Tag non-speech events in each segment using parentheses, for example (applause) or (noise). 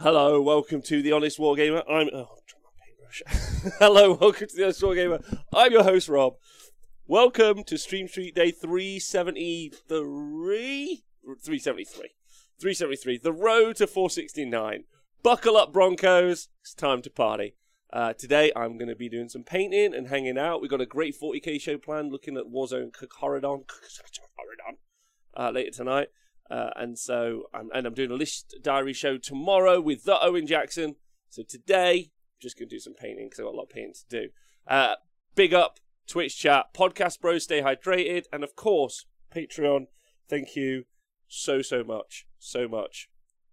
Hello, welcome to the Honest Wargamer. I'm oh. (laughs) Hello, welcome to the Honest Wargamer. I'm your host Rob. Welcome to Stream Street Day 373, 373, 373. The road to 469. Buckle up, Broncos. It's time to party. Uh, today I'm going to be doing some painting and hanging out. We've got a great 40k show planned, looking at Warzone Charadon uh, later tonight. Uh, and so, I'm, and I'm doing a list diary show tomorrow with the Owen Jackson. So today, I'm just going to do some painting because I've got a lot of painting to do. Uh, big up Twitch chat, podcast bros, stay hydrated, and of course, Patreon. Thank you so, so much. So much.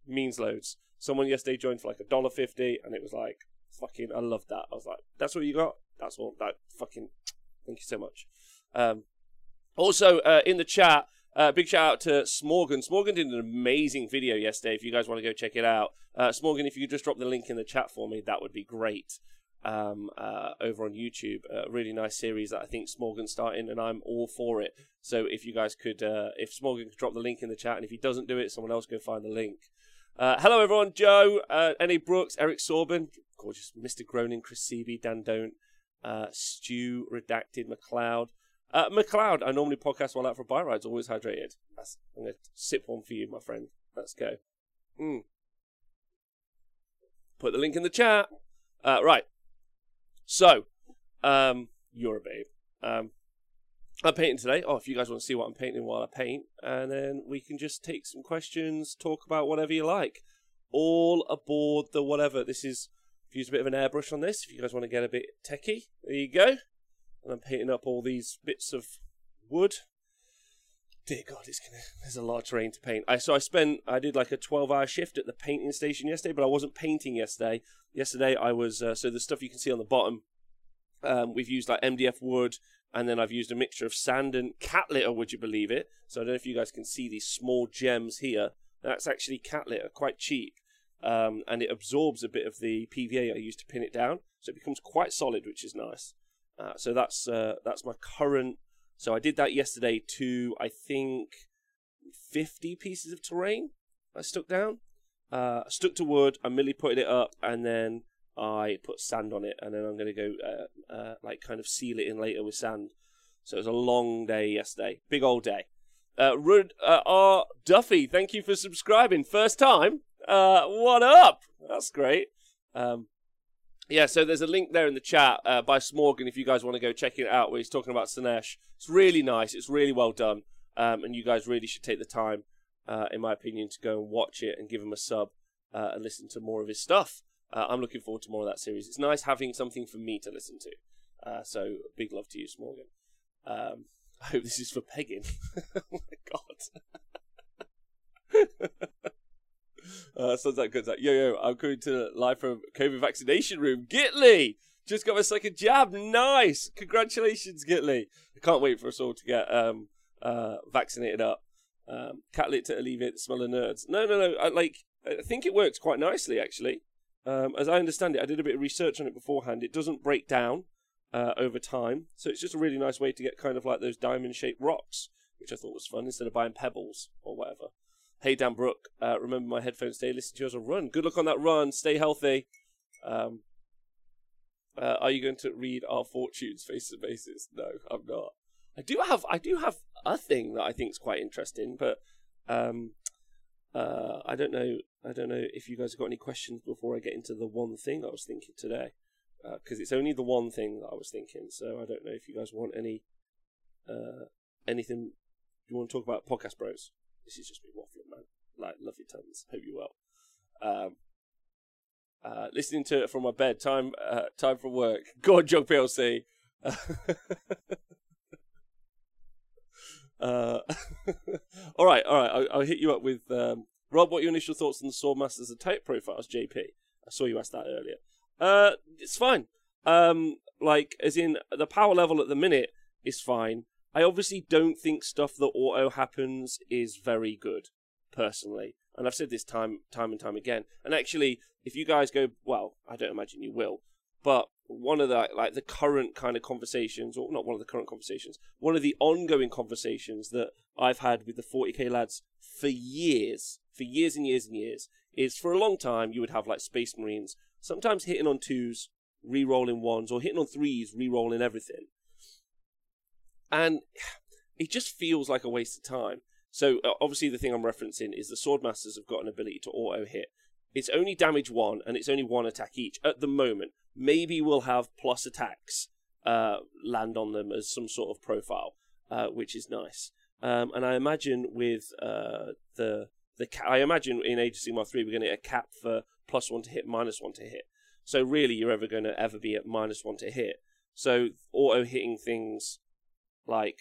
Means loads. Someone yesterday joined for like a dollar fifty, and it was like, fucking, I love that. I was like, that's what you got? That's all. That fucking, thank you so much. Um, also, uh, in the chat, uh, big shout out to Smorgan. Smorgan did an amazing video yesterday. If you guys want to go check it out, uh, Smorgan, if you could just drop the link in the chat for me, that would be great. Um, uh, over on YouTube, a really nice series that I think Smorgan's starting, and I'm all for it. So if you guys could, uh, if Smorgan could drop the link in the chat, and if he doesn't do it, someone else go find the link. Uh, hello everyone, Joe, uh. Brooks, Eric Sorben, gorgeous, Mr. Gronin, Chris Seeby, Dan Don't, uh, Stu, Redacted, McLeod. Uh, McLeod, I normally podcast while out for bike rides, always hydrated. That's, I'm going to sip one for you, my friend. Let's go. Mm. Put the link in the chat. Uh, right. So, um, you're a babe. Um, I'm painting today. Oh, if you guys want to see what I'm painting while I paint, and then we can just take some questions, talk about whatever you like. All aboard the whatever. This is, I've used a bit of an airbrush on this. If you guys want to get a bit techie, there you go. And I'm painting up all these bits of wood. Dear God, it's gonna. There's a lot of terrain to paint. I so I spent. I did like a 12-hour shift at the painting station yesterday, but I wasn't painting yesterday. Yesterday I was. Uh, so the stuff you can see on the bottom. Um, we've used like MDF wood, and then I've used a mixture of sand and cat litter. Would you believe it? So I don't know if you guys can see these small gems here. That's actually cat litter, quite cheap, um, and it absorbs a bit of the PVA I used to pin it down, so it becomes quite solid, which is nice. Uh, so that's uh, that's my current. So I did that yesterday to I think fifty pieces of terrain. I stuck down, uh, stuck to wood. I merely put it up, and then I put sand on it, and then I'm going to go uh, uh, like kind of seal it in later with sand. So it was a long day yesterday, big old day. Rud R Duffy, thank you for subscribing. First time. What up? That's great. Um, yeah, so there's a link there in the chat uh, by Smorgan if you guys want to go check it out where he's talking about Slaanesh. It's really nice. It's really well done. Um, and you guys really should take the time, uh, in my opinion, to go and watch it and give him a sub uh, and listen to more of his stuff. Uh, I'm looking forward to more of that series. It's nice having something for me to listen to. Uh, so big love to you, Smorgan. Um, I hope this is for pegging. (laughs) oh my god. (laughs) Uh, sounds like good. Like, yo, yo, I'm going to live from COVID vaccination room. Gitley just got my second jab. Nice. Congratulations, Gitley. I can't wait for us all to get um, uh, vaccinated up. Um, cat lit to alleviate the smell of nerds. No, no, no. I, like, I think it works quite nicely, actually. Um, as I understand it, I did a bit of research on it beforehand. It doesn't break down uh, over time, so it's just a really nice way to get kind of like those diamond-shaped rocks, which I thought was fun instead of buying pebbles or whatever. Hey Dan Brook, uh, remember my headphones today. Listen to yours a run. Good luck on that run. Stay healthy. Um, uh, are you going to read our fortunes face to faces? No, I'm not. I do have I do have a thing that I think is quite interesting, but um, uh, I don't know I don't know if you guys have got any questions before I get into the one thing I was thinking today, because uh, it's only the one thing that I was thinking. So I don't know if you guys want any uh, anything you want to talk about podcast bros. This is just me waffling. Like, love your tons. Hope you well. Um, uh, listening to it from my bed. Time, uh, time for work. Go on, Jog PLC. (laughs) uh, (laughs) all right, all right. I'll, I'll, hit you up with um, Rob. What your initial thoughts on the Swordmasters type profiles, JP? I saw you ask that earlier. Uh, it's fine. Um, like as in the power level at the minute is fine. I obviously don't think stuff that auto happens is very good, personally. And I've said this time, time and time again. And actually, if you guys go, well, I don't imagine you will, but one of the like the current kind of conversations, or not one of the current conversations, one of the ongoing conversations that I've had with the 40k lads for years, for years and years and years, is for a long time you would have like Space Marines sometimes hitting on twos, re-rolling ones, or hitting on threes, re-rolling everything. And it just feels like a waste of time. So uh, obviously the thing I'm referencing is the Swordmasters have got an ability to auto hit. It's only damage one, and it's only one attack each at the moment. Maybe we'll have plus attacks uh, land on them as some sort of profile, uh, which is nice. Um, and I imagine with uh, the the ca- I imagine in Age of Sigmar three we're going to get a cap for plus one to hit, minus one to hit. So really, you're ever going to ever be at minus one to hit. So auto hitting things like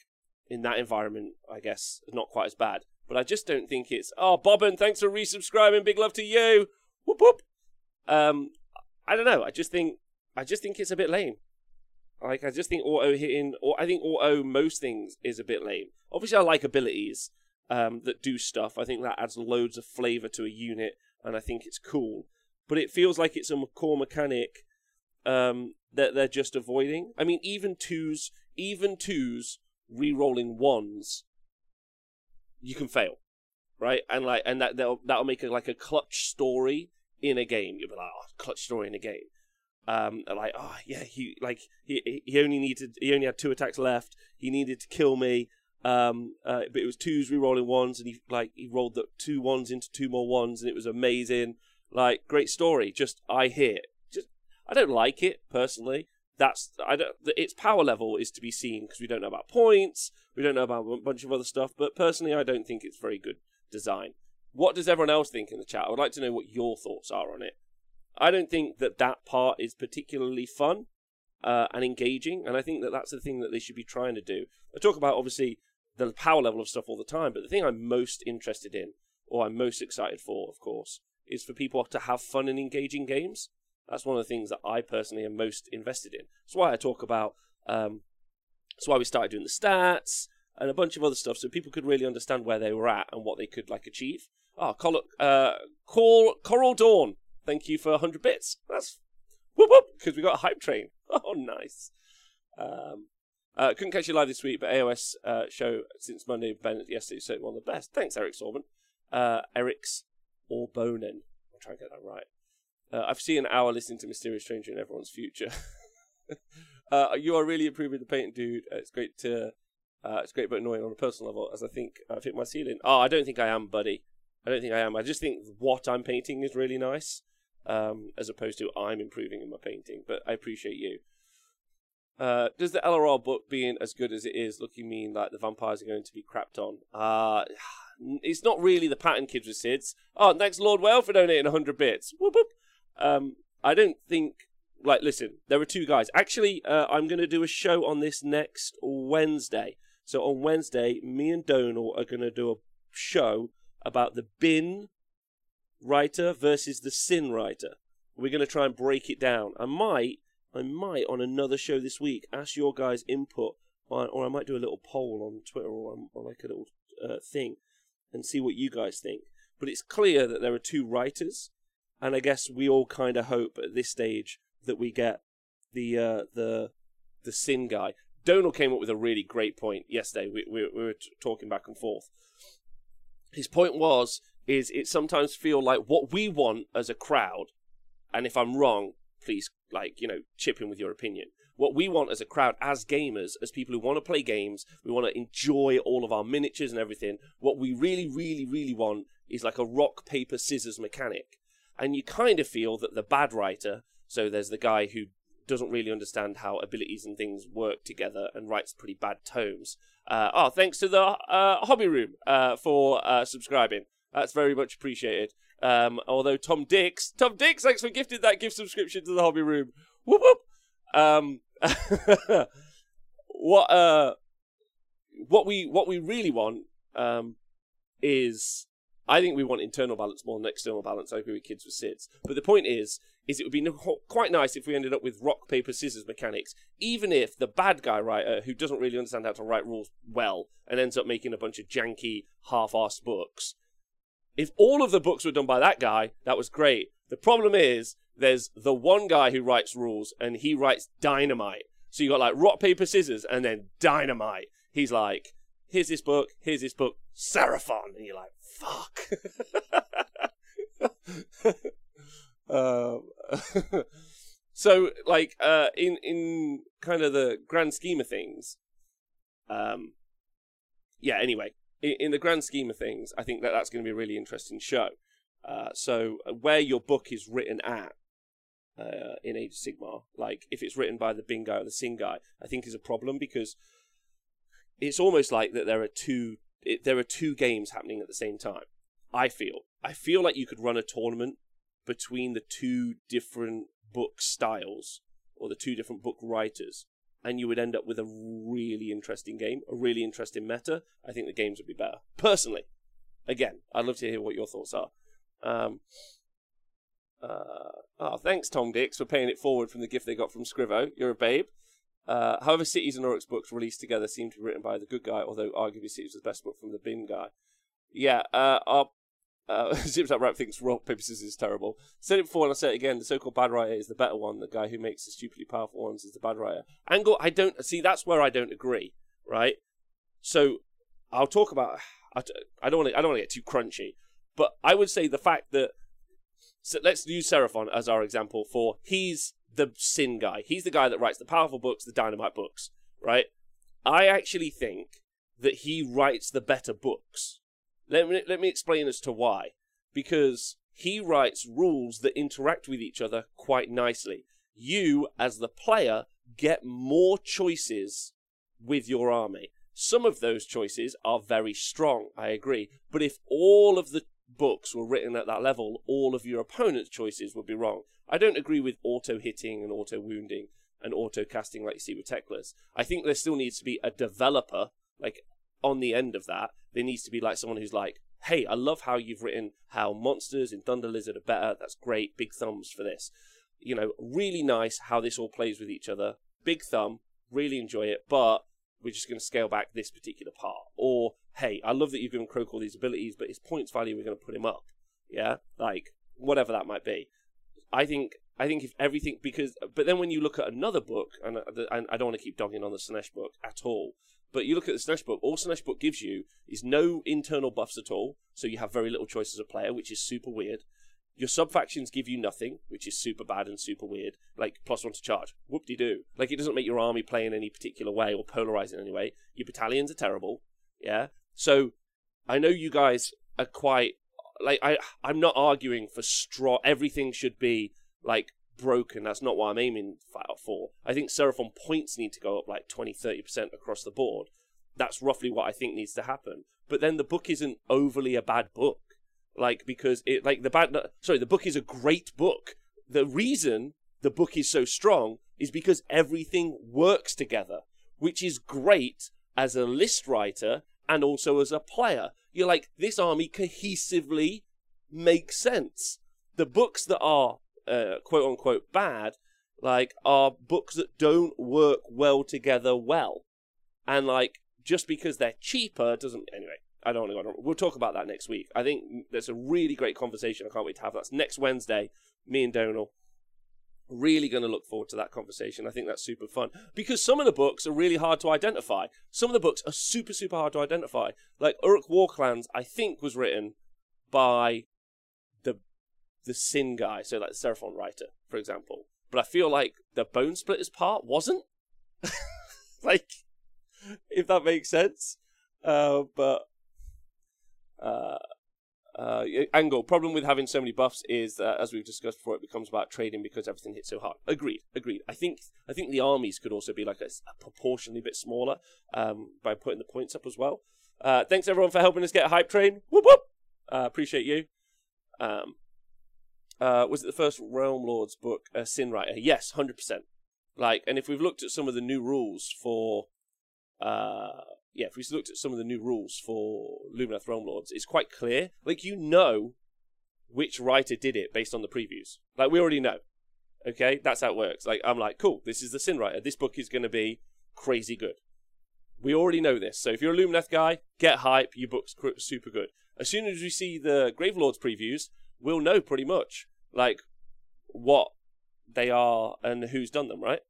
in that environment, I guess, not quite as bad. But I just don't think it's. Oh, Bobbin, thanks for resubscribing. Big love to you. Whoop whoop. Um, I don't know. I just think I just think it's a bit lame. Like I just think auto hitting, or I think auto most things is a bit lame. Obviously, I like abilities um, that do stuff. I think that adds loads of flavor to a unit, and I think it's cool. But it feels like it's a core mechanic um, that they're just avoiding. I mean, even twos, even twos re-rolling ones, you can fail, right? And like, and that that'll, that'll make like a clutch story in a game. You'll be like, oh, clutch story in a game. Um, like, oh yeah, he like he he only needed he only had two attacks left. He needed to kill me. Um, uh, but it was twos re-rolling ones, and he like he rolled the two ones into two more ones, and it was amazing. Like, great story. Just I hit. Just I don't like it personally that's I don't. Its power level is to be seen because we don't know about points, we don't know about a bunch of other stuff. But personally, I don't think it's very good design. What does everyone else think in the chat? I would like to know what your thoughts are on it. I don't think that that part is particularly fun uh, and engaging, and I think that that's the thing that they should be trying to do. I talk about obviously the power level of stuff all the time, but the thing I'm most interested in, or I'm most excited for, of course, is for people to have fun and engaging games. That's one of the things that I personally am most invested in. That's why I talk about. Um, that's why we started doing the stats and a bunch of other stuff, so people could really understand where they were at and what they could like achieve. Ah, oh, Col- uh, Cor- Coral Dawn. Thank you for 100 bits. That's whoop whoop because we got a hype train. (laughs) Oh, nice. Um, uh, couldn't catch you live this week, but AOS uh, show since Monday, Bennett yesterday, so one of the best. Thanks, Eric Sorban. Uh, Eric's Orbonen. I'll try and get that right. Uh, I've seen an hour listening to Mysterious Stranger in Everyone's Future. (laughs) uh, you are really improving the painting, dude. Uh, it's great to. Uh, it's great but annoying on a personal level, as I think I've hit my ceiling. Oh, I don't think I am, buddy. I don't think I am. I just think what I'm painting is really nice, um, as opposed to I'm improving in my painting. But I appreciate you. Uh, does the LRR book being as good as it is looking mean like the vampires are going to be crapped on? Uh, (sighs) it's not really the pattern kids with SIDS. Oh, thanks Lord Whale for donating 100 bits. Whoop whoop. Um, I don't think like listen, there are two guys. Actually, uh, I'm going to do a show on this next Wednesday. So on Wednesday, me and Donal are going to do a show about the bin writer versus the sin writer. We're going to try and break it down. I might, I might on another show this week ask your guys' input, or I might do a little poll on Twitter or, or like a little uh, thing, and see what you guys think. But it's clear that there are two writers and I guess we all kind of hope at this stage that we get the uh, the the sin guy. Donal came up with a really great point yesterday. We, we, we were t- talking back and forth. His point was is it sometimes feel like what we want as a crowd, and if I'm wrong, please like you know chip in with your opinion. What we want as a crowd, as gamers, as people who want to play games, we want to enjoy all of our miniatures and everything. What we really, really, really want is like a rock paper scissors mechanic and you kind of feel that the bad writer, so there's the guy who doesn't really understand how abilities and things work together and writes pretty bad tomes. Uh, oh, thanks to the uh, Hobby Room uh, for uh, subscribing. That's very much appreciated. Um, although Tom Dix, Tom Dix, thanks for gifted that gift subscription to the Hobby Room. Whoop whoop. Um, (laughs) what uh, what we what we really want um, is I think we want internal balance more than external balance. I agree with kids with SIDS. But the point is, is it would be quite nice if we ended up with rock, paper, scissors mechanics, even if the bad guy writer, who doesn't really understand how to write rules well, and ends up making a bunch of janky, half-assed books, if all of the books were done by that guy, that was great. The problem is, there's the one guy who writes rules, and he writes dynamite. So you got like rock, paper, scissors, and then dynamite. He's like, here's this book, here's this book, Seraphon. And you're like, fuck. uh, (laughs) (laughs) so, like, uh, in in kind of the grand scheme of things, um, yeah. Anyway, in, in the grand scheme of things, I think that that's going to be a really interesting show. Uh, so, uh, where your book is written at uh, in Age of Sigmar, like if it's written by the Bingo or the Sin guy, I think is a problem because it's almost like that there are two it, there are two games happening at the same time. I feel I feel like you could run a tournament between the two different book styles or the two different book writers, and you would end up with a really interesting game, a really interesting meta. I think the games would be better personally. Again, I'd love to hear what your thoughts are. Um, uh, oh, thanks, Tom Dix, for paying it forward from the gift they got from Scrivo. You're a babe. Uh, however, Cities and Oryx books released together seem to be written by the good guy, although arguably Cities was the best book from the bin guy. Yeah, uh, our uh, (laughs) Zips Up Rap thinks rock, paper, scissors is terrible. Said it before and I'll say it again. The so-called bad writer is the better one. The guy who makes the stupidly powerful ones is the bad writer. Angle, I don't see. That's where I don't agree. Right. So I'll talk about. I don't want to. I don't want to get too crunchy, but I would say the fact that. So let's use Seraphon as our example for he's the sin guy. He's the guy that writes the powerful books, the dynamite books, right? I actually think that he writes the better books. Let me let me explain as to why. Because he writes rules that interact with each other quite nicely. You, as the player, get more choices with your army. Some of those choices are very strong, I agree. But if all of the books were written at that level, all of your opponent's choices would be wrong. I don't agree with auto hitting and auto wounding and auto casting like you see with Teclis. I think there still needs to be a developer, like on the end of that. There needs to be like someone who's like, hey, I love how you've written how monsters in Thunder Lizard are better. That's great. Big thumbs for this. You know, really nice how this all plays with each other. Big thumb. Really enjoy it. But we're just going to scale back this particular part. Or, hey, I love that you've given Kroak all these abilities, but his points value, we're going to put him up. Yeah? Like, whatever that might be. I think I think if everything because but then when you look at another book and, uh, and I don't want to keep dogging on the Slaanesh book at all, but you look at the Slaanesh book, all Slaanesh book gives you is no internal buffs at all, so you have very little choice as a player, which is super weird. Your sub factions give you nothing, which is super bad and super weird. Like plus one to charge, whoop de doo. Like it doesn't make your army play in any particular way or polarize in any way. Your battalions are terrible, yeah. So I know you guys are quite like I I'm not arguing for straw. Everything should be like broken. That's not what I'm aiming for. I think Seraphon points need to go up like 20, 30% across the board. That's roughly what I think needs to happen. But then the book isn't overly a bad book. Like, because it, like, the bad, sorry, the book is a great book. The reason the book is so strong is because everything works together, which is great as a list writer and also as a player. You're like, this army cohesively makes sense. The books that are uh, quote unquote bad, like, are books that don't work well together well. And, like, just because they're cheaper doesn't. Anyway, I don't want to go on. We'll talk about that next week. I think that's a really great conversation. I can't wait to have that. That's next Wednesday. Me and Donal. Really going to look forward to that conversation. I think that's super fun because some of the books are really hard to identify. Some of the books are super, super hard to identify. Like Orruk Warclans, I think was written by the the Sin guy, so like the Seraphon writer, for example. But I feel like the Bonesplitterz part wasn't. (laughs) like, if that makes sense. Uh, but uh, uh, angle. Problem with having so many buffs is uh, as we've discussed before it becomes about trading because everything hits so hard. Agreed agreed. I think i think the armies could also be like a, a proportionally bit smaller um, by putting the points up as well. Uh, thanks everyone for helping us get hype train. Whoop whoop! Uh, appreciate you. Um, uh, was it the first Realm Lords book, uh, Sin Writer? Yes, hundred percent. Like, and if we've looked at some of the new rules for, uh, yeah, if we've looked at some of the new rules for Lumineth Realm Lords, it's quite clear. Like, you know which writer did it based on the previews. Like, we already know. Okay, that's how it works. Like, I'm like, cool, this is the Sin Writer. This book is going to be crazy good. We already know this. So if you're a Lumineth guy, get hype. Your book's super good. As soon as we see the Gravelords previews, we'll know pretty much like what they are and who's done them, right?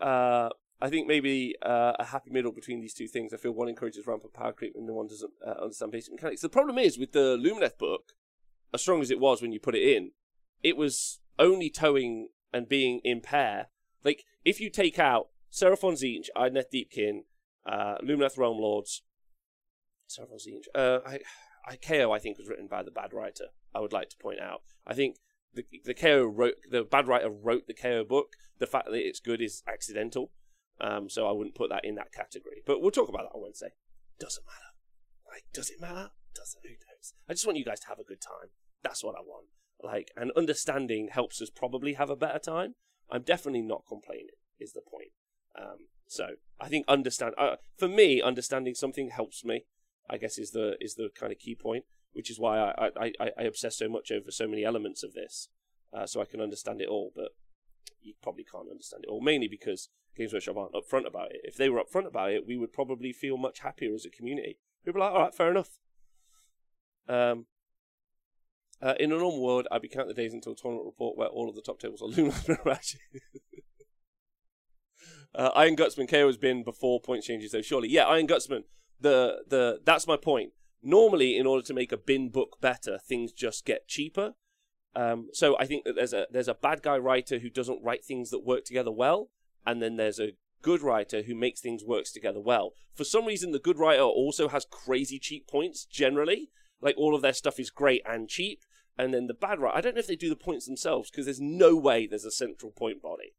Uh, I think maybe uh, a happy middle between these two things. I feel one encourages rampant power creep and the one doesn't uh, understand basic mechanics. The problem is with the Lumineth book, as strong as it was when you put it in, it was only towing and being in pair. Like if you take out Seraphon Tzeentch, Idoneth Deepkin, uh, Lumineth Realm Lords, Seraphon Tzeentch, uh, I, I, KO I think was written by the bad writer. I would like to point out. I think the the KO wrote the bad writer wrote the KO book. The fact that it's good is accidental. Um, so I wouldn't put that in that category. But we'll talk about that on Wednesday. Doesn't matter. Like, does it matter? Doesn't. Who knows? I just want you guys to have a good time. That's what I want. Like, and understanding helps us probably have a better time. I'm definitely not complaining. Is the point. Um, so I think understand. Uh, for me, understanding something helps me. I guess is the is the kind of key point, which is why I I, I, obsess so much over so many elements of this, uh, so I can understand it all. But you probably can't understand it all, mainly because Games Workshop aren't upfront about it. If they were upfront about it, we would probably feel much happier as a community. People are like, all right, fair enough. Um, uh, in a normal world, I'd be counting the days until tournament report where all of the top tables are (laughs) Lunar (laughs) uh, Iron Gutsman KO has been before point changes, though. Surely, yeah, Iron Gutsman. The the that's my point. Normally, in order to make a bin book better, things just get cheaper. Um, so I think that there's a there's a bad guy writer who doesn't write things that work together well, and then there's a good writer who makes things work together well. For some reason, the good writer also has crazy cheap points generally. Like all of their stuff is great and cheap, and then the bad writer. I don't know if they do the points themselves because there's no way there's a central point body.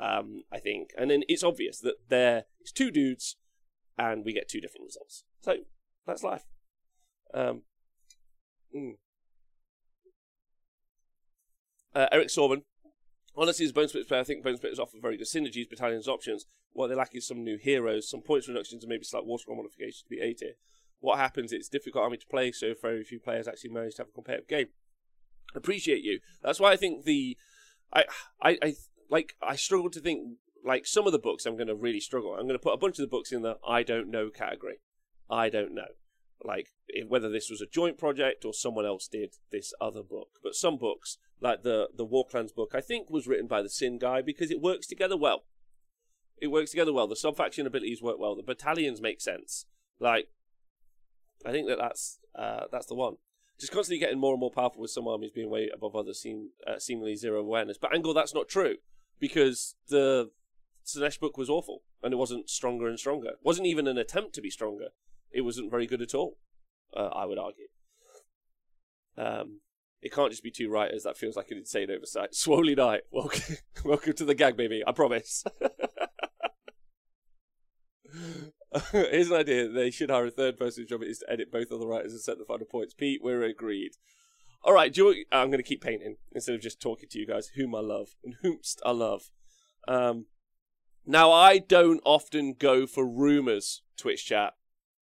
Um, I think, and then it's obvious that there is two dudes, and we get two different results. So that's life. Um, mm. Uh, Eric Sorban. Honestly, as Bonesplitterz player, I think Bonesplitterz offer very good synergies, battalions, options. What they lack is some new heroes, some points reductions, and maybe slight water modifications to be A tier. What happens? It's difficult army to play, so very few players actually manage to have a competitive game. Appreciate you. That's why I think the, I, I, I like I struggle to think like some of the books I'm going to really struggle. I'm going to put a bunch of the books in the I don't know category. I don't know like whether this was a joint project or someone else did this other book. But some books, like the the Warclans book, I think was written by the Sin guy because it works together well. It works together well. The sub faction abilities work well. The battalions make sense. Like, I think that that's uh, that's the one. Just constantly getting more and more powerful with some armies being way above others, seem uh, seemingly zero awareness. But Angle, that's not true because the Slaanesh book was awful and it wasn't stronger and stronger. It wasn't even an attempt to be stronger it wasn't very good at all. Uh, I would argue. Um, it can't just be two writers. That feels like an insane oversight. (laughs) Swoley Knight, welcome, (laughs) welcome to the gag, baby. I promise. (laughs) Here's an idea. They should hire a third person job is to edit both of the writers and set the final points. Pete, we're agreed. All right, you, I'm going to keep painting instead of just talking to you guys, whom I love and whomst I love. Um, now, I don't often go for rumors, Twitch chat.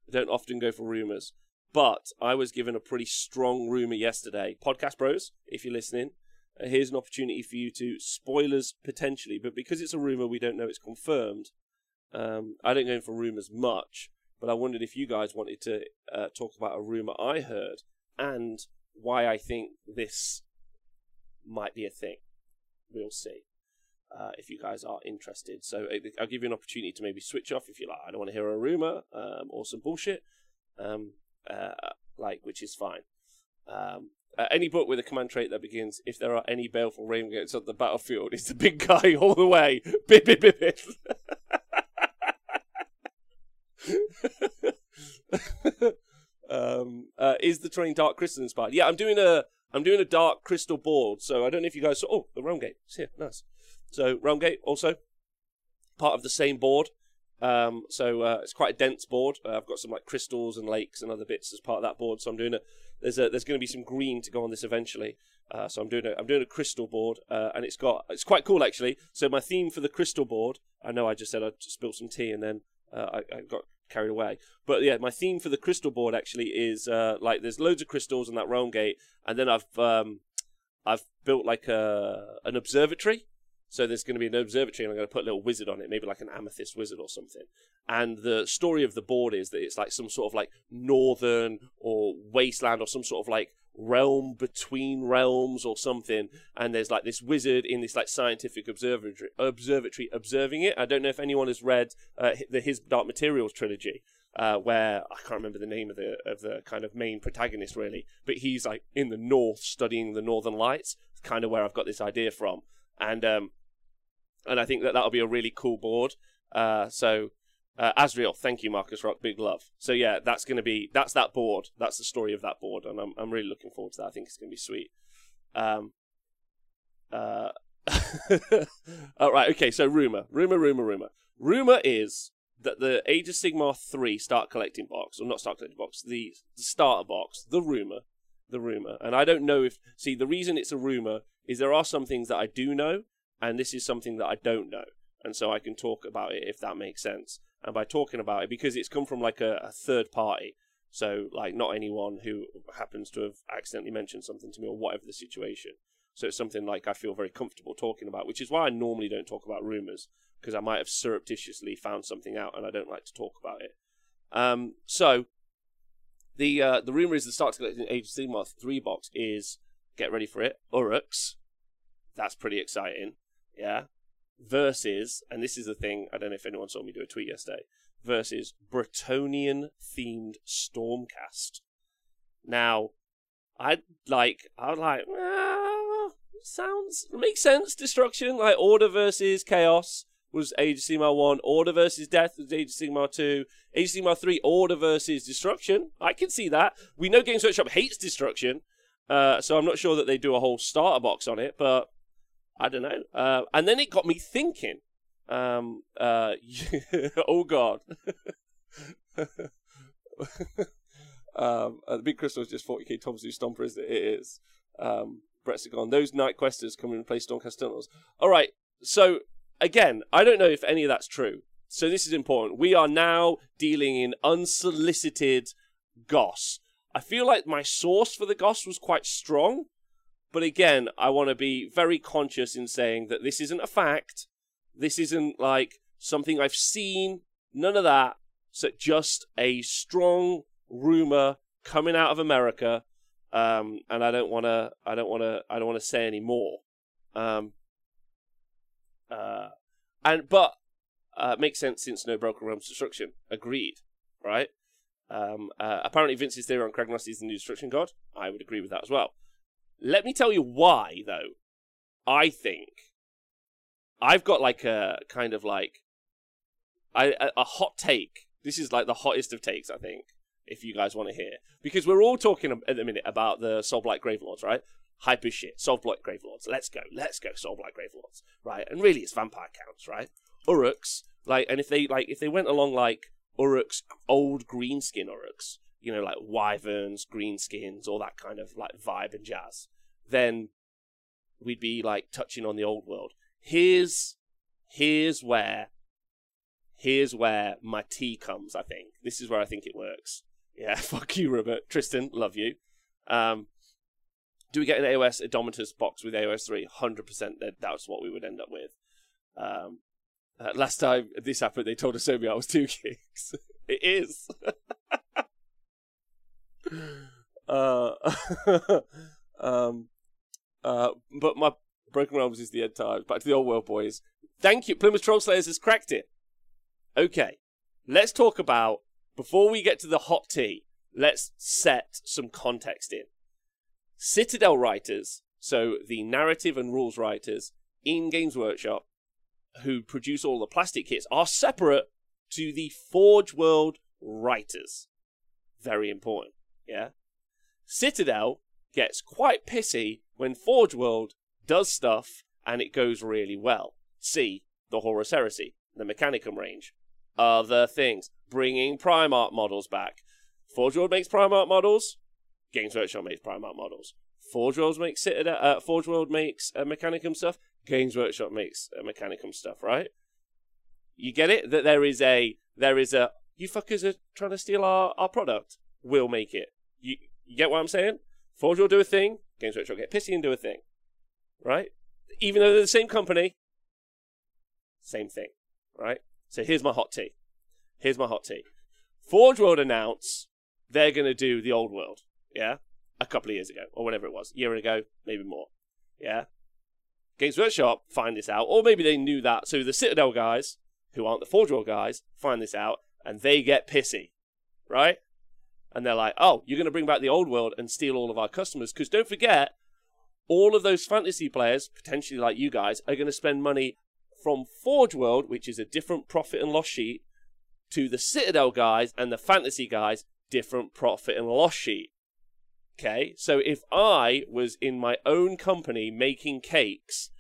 I don't often go for rumors, but I was given a pretty strong rumor yesterday. Podcast bros, if you're listening, uh, here's an opportunity for you to spoilers potentially, but because it's a rumor, we don't know it's confirmed. Um, I don't go in for rumors much, but I wondered if you guys wanted to uh, talk about a rumor I heard and why I think this might be a thing. We'll see uh, if you guys are interested. So uh, I'll give you an opportunity to maybe switch off if you like. I don't want to hear a rumor um, or some bullshit, um, uh, like which is fine. Um, uh, any book with a command trait that begins, if there are any baleful realmgates on the battlefield, it's the big (laughs) guy all the way. Bip, bip, bip, bip. (laughs) um, uh, is the train Dark Crystal inspired? Yeah, I'm doing a I'm doing a Dark Crystal board. So I don't know if you guys saw. Oh, the Realm Gate. It's here. Nice. So Realmgate also part of the same board. Um, so uh, it's quite a dense board. Uh, I've got some like crystals and lakes and other bits as part of that board. So I'm doing a there's a there's going to be some green to go on this eventually. Uh, so I'm doing a I'm doing a crystal board, uh, and it's got it's quite cool actually. So my theme for the crystal board, I know I just said I spilled some tea and then uh, I, I, got carried away. But yeah, my theme for the crystal board actually is uh, like there's loads of crystals in that realm gate, and then I've um, I've built like a an observatory so there's going to be an observatory, and I'm going to put a little wizard on it, maybe like an amethyst wizard or something. And the story of the board is that it's like some sort of like northern or wasteland or some sort of like realm between realms or something. And there's like this wizard in this like scientific observatory, observatory observing it. I don't know if anyone has read uh, the His Dark Materials trilogy. uh, where I can't remember the name of the of the kind of main protagonist really, but he's like in the north studying the Northern Lights. It's kind of where I've got this idea from, and um, and I think that that'll be a really cool board. Uh, so. Uh, Asriel, thank you, Marcus Rock. Big love. So yeah, that's going to be that's that board. That's the story of that board, and I'm I'm really looking forward to that. I think it's going to be sweet. Um, uh, (laughs) all right, okay. So rumor, rumor, rumor, rumor. Rumor is that the Age of Sigmar three start collecting box, or not start collecting box, the, the starter box, the rumor, the rumor. And I don't know if see the reason it's a rumor is there are some things that I do know, and this is something that I don't know, and so I can talk about it if that makes sense. And by talking about it, because it's come from like a, a third party, so like not anyone who happens to have accidentally mentioned something to me or whatever the situation. So it's something like I feel very comfortable talking about, which is why I normally don't talk about rumors because I might have surreptitiously found something out and I don't like to talk about it. Um, so the uh, the rumor is the start to collecting Age of Sigmar three box is get ready for it Orruks. That's pretty exciting, yeah. Versus, and this is the thing. I don't know if anyone saw me do a tweet yesterday. Versus Bretonnian themed Stormcast. Now, I'd like, I'd like, well, sounds makes sense. Destruction, like Order versus Chaos was Age of Sigmar 1, Order versus Death was Age of Sigmar 2, Age of Sigmar 3, Order versus Destruction. I can see that. We know Games Workshop hates Destruction, uh, so I'm not sure that they do a whole starter box on it, but I don't know. Uh, and then it got me thinking. Um, uh, (laughs) oh God. (laughs) um, uh, the big crystal is just 40k Tom's Zoo Stomper, is it? It is. Um, Brett's gone. Those night questers come in and play Stormcast Tunnels. All right. So again, I don't know if any of that's true. So this is important. We are now dealing in unsolicited goss. I feel like my source for the goss was quite strong, but again, I want to be very conscious in saying that this isn't a fact. This isn't like something I've seen. None of that. So just a strong rumor coming out of America, um, and I don't want to. I don't want to. I don't want to say any more. Um, uh, and but uh, makes sense since no broken realms destruction. Agreed, right? Um, uh, apparently, Vince's theory on Kragnos is the new destruction god. I would agree with that as well. Let me tell you why, though. I think I've got like a kind of like I, a, a hot take. This is like the hottest of takes, I think, if you guys want to hear, because we're all talking at the minute about the Soulblight Gravelords, right? hyper shit. Soulblight Gravelords. Let's go. Let's go. Soulblight Gravelords. Right. And really, it's vampire counts, right? Orruks. Like, and if they like, if they went along like Orruks, old greenskin Orruks, you know, like wyverns, greenskins, all that kind of like vibe and jazz, then we'd be like touching on the old world. Here's, here's where, here's where my tea comes. I think this is where I think it works. Yeah, (laughs) fuck you, Robert. Tristan, love you. Um, do we get an AOS Indomitus box with AOS 3? 100% that that's what we would end up with. Um, uh, last time this happened, they told us I was two (laughs) kings. it is. (laughs) uh, (laughs) um, uh, but my Broken Realms is the end time. Back to the old world, boys. Thank you. Plymouth Troll Slayers has cracked it. Okay, let's talk about, before we get to the hot tea, let's set some context in. Citadel writers, so the narrative and rules writers in Games Workshop, who produce all the plastic kits, are separate to the Forge World writers. Very important, yeah? Citadel gets quite pissy when Forge World does stuff and it goes really well. See the Horus Heresy, the Mechanicum range, other things, bringing Primarch models back. Forge World makes Primarch models, Games Workshop makes Primarch models. Forge World makes Citadel. Uh, Forge World makes uh, Mechanicum stuff. Games Workshop makes uh, Mechanicum stuff. Right? You get it? That there is a there is a you fuckers are trying to steal our, our product. We'll make it. You you get what I'm saying? Forge will do a thing. Games Workshop will get pissy and do a thing. Right? Even though they're the same company, same thing. Right? So here's my hot tea. Here's my hot tea. Forge World announce they're going to do the old world. Yeah? A couple of years ago, or whatever it was. A year ago, maybe more. Yeah? Games Workshop find this out, or maybe they knew that. So the Citadel guys, who aren't the Forge World guys, find this out, and they get pissy. right? And they're like, oh, you're going to bring back the old world and steal all of our customers. Because don't forget, all of those fantasy players, potentially like you guys, are going to spend money from Forge World, which is a different profit and loss sheet, to the Citadel guys and the fantasy guys, different profit and loss sheet. Okay, so if I was in my own company making cakes,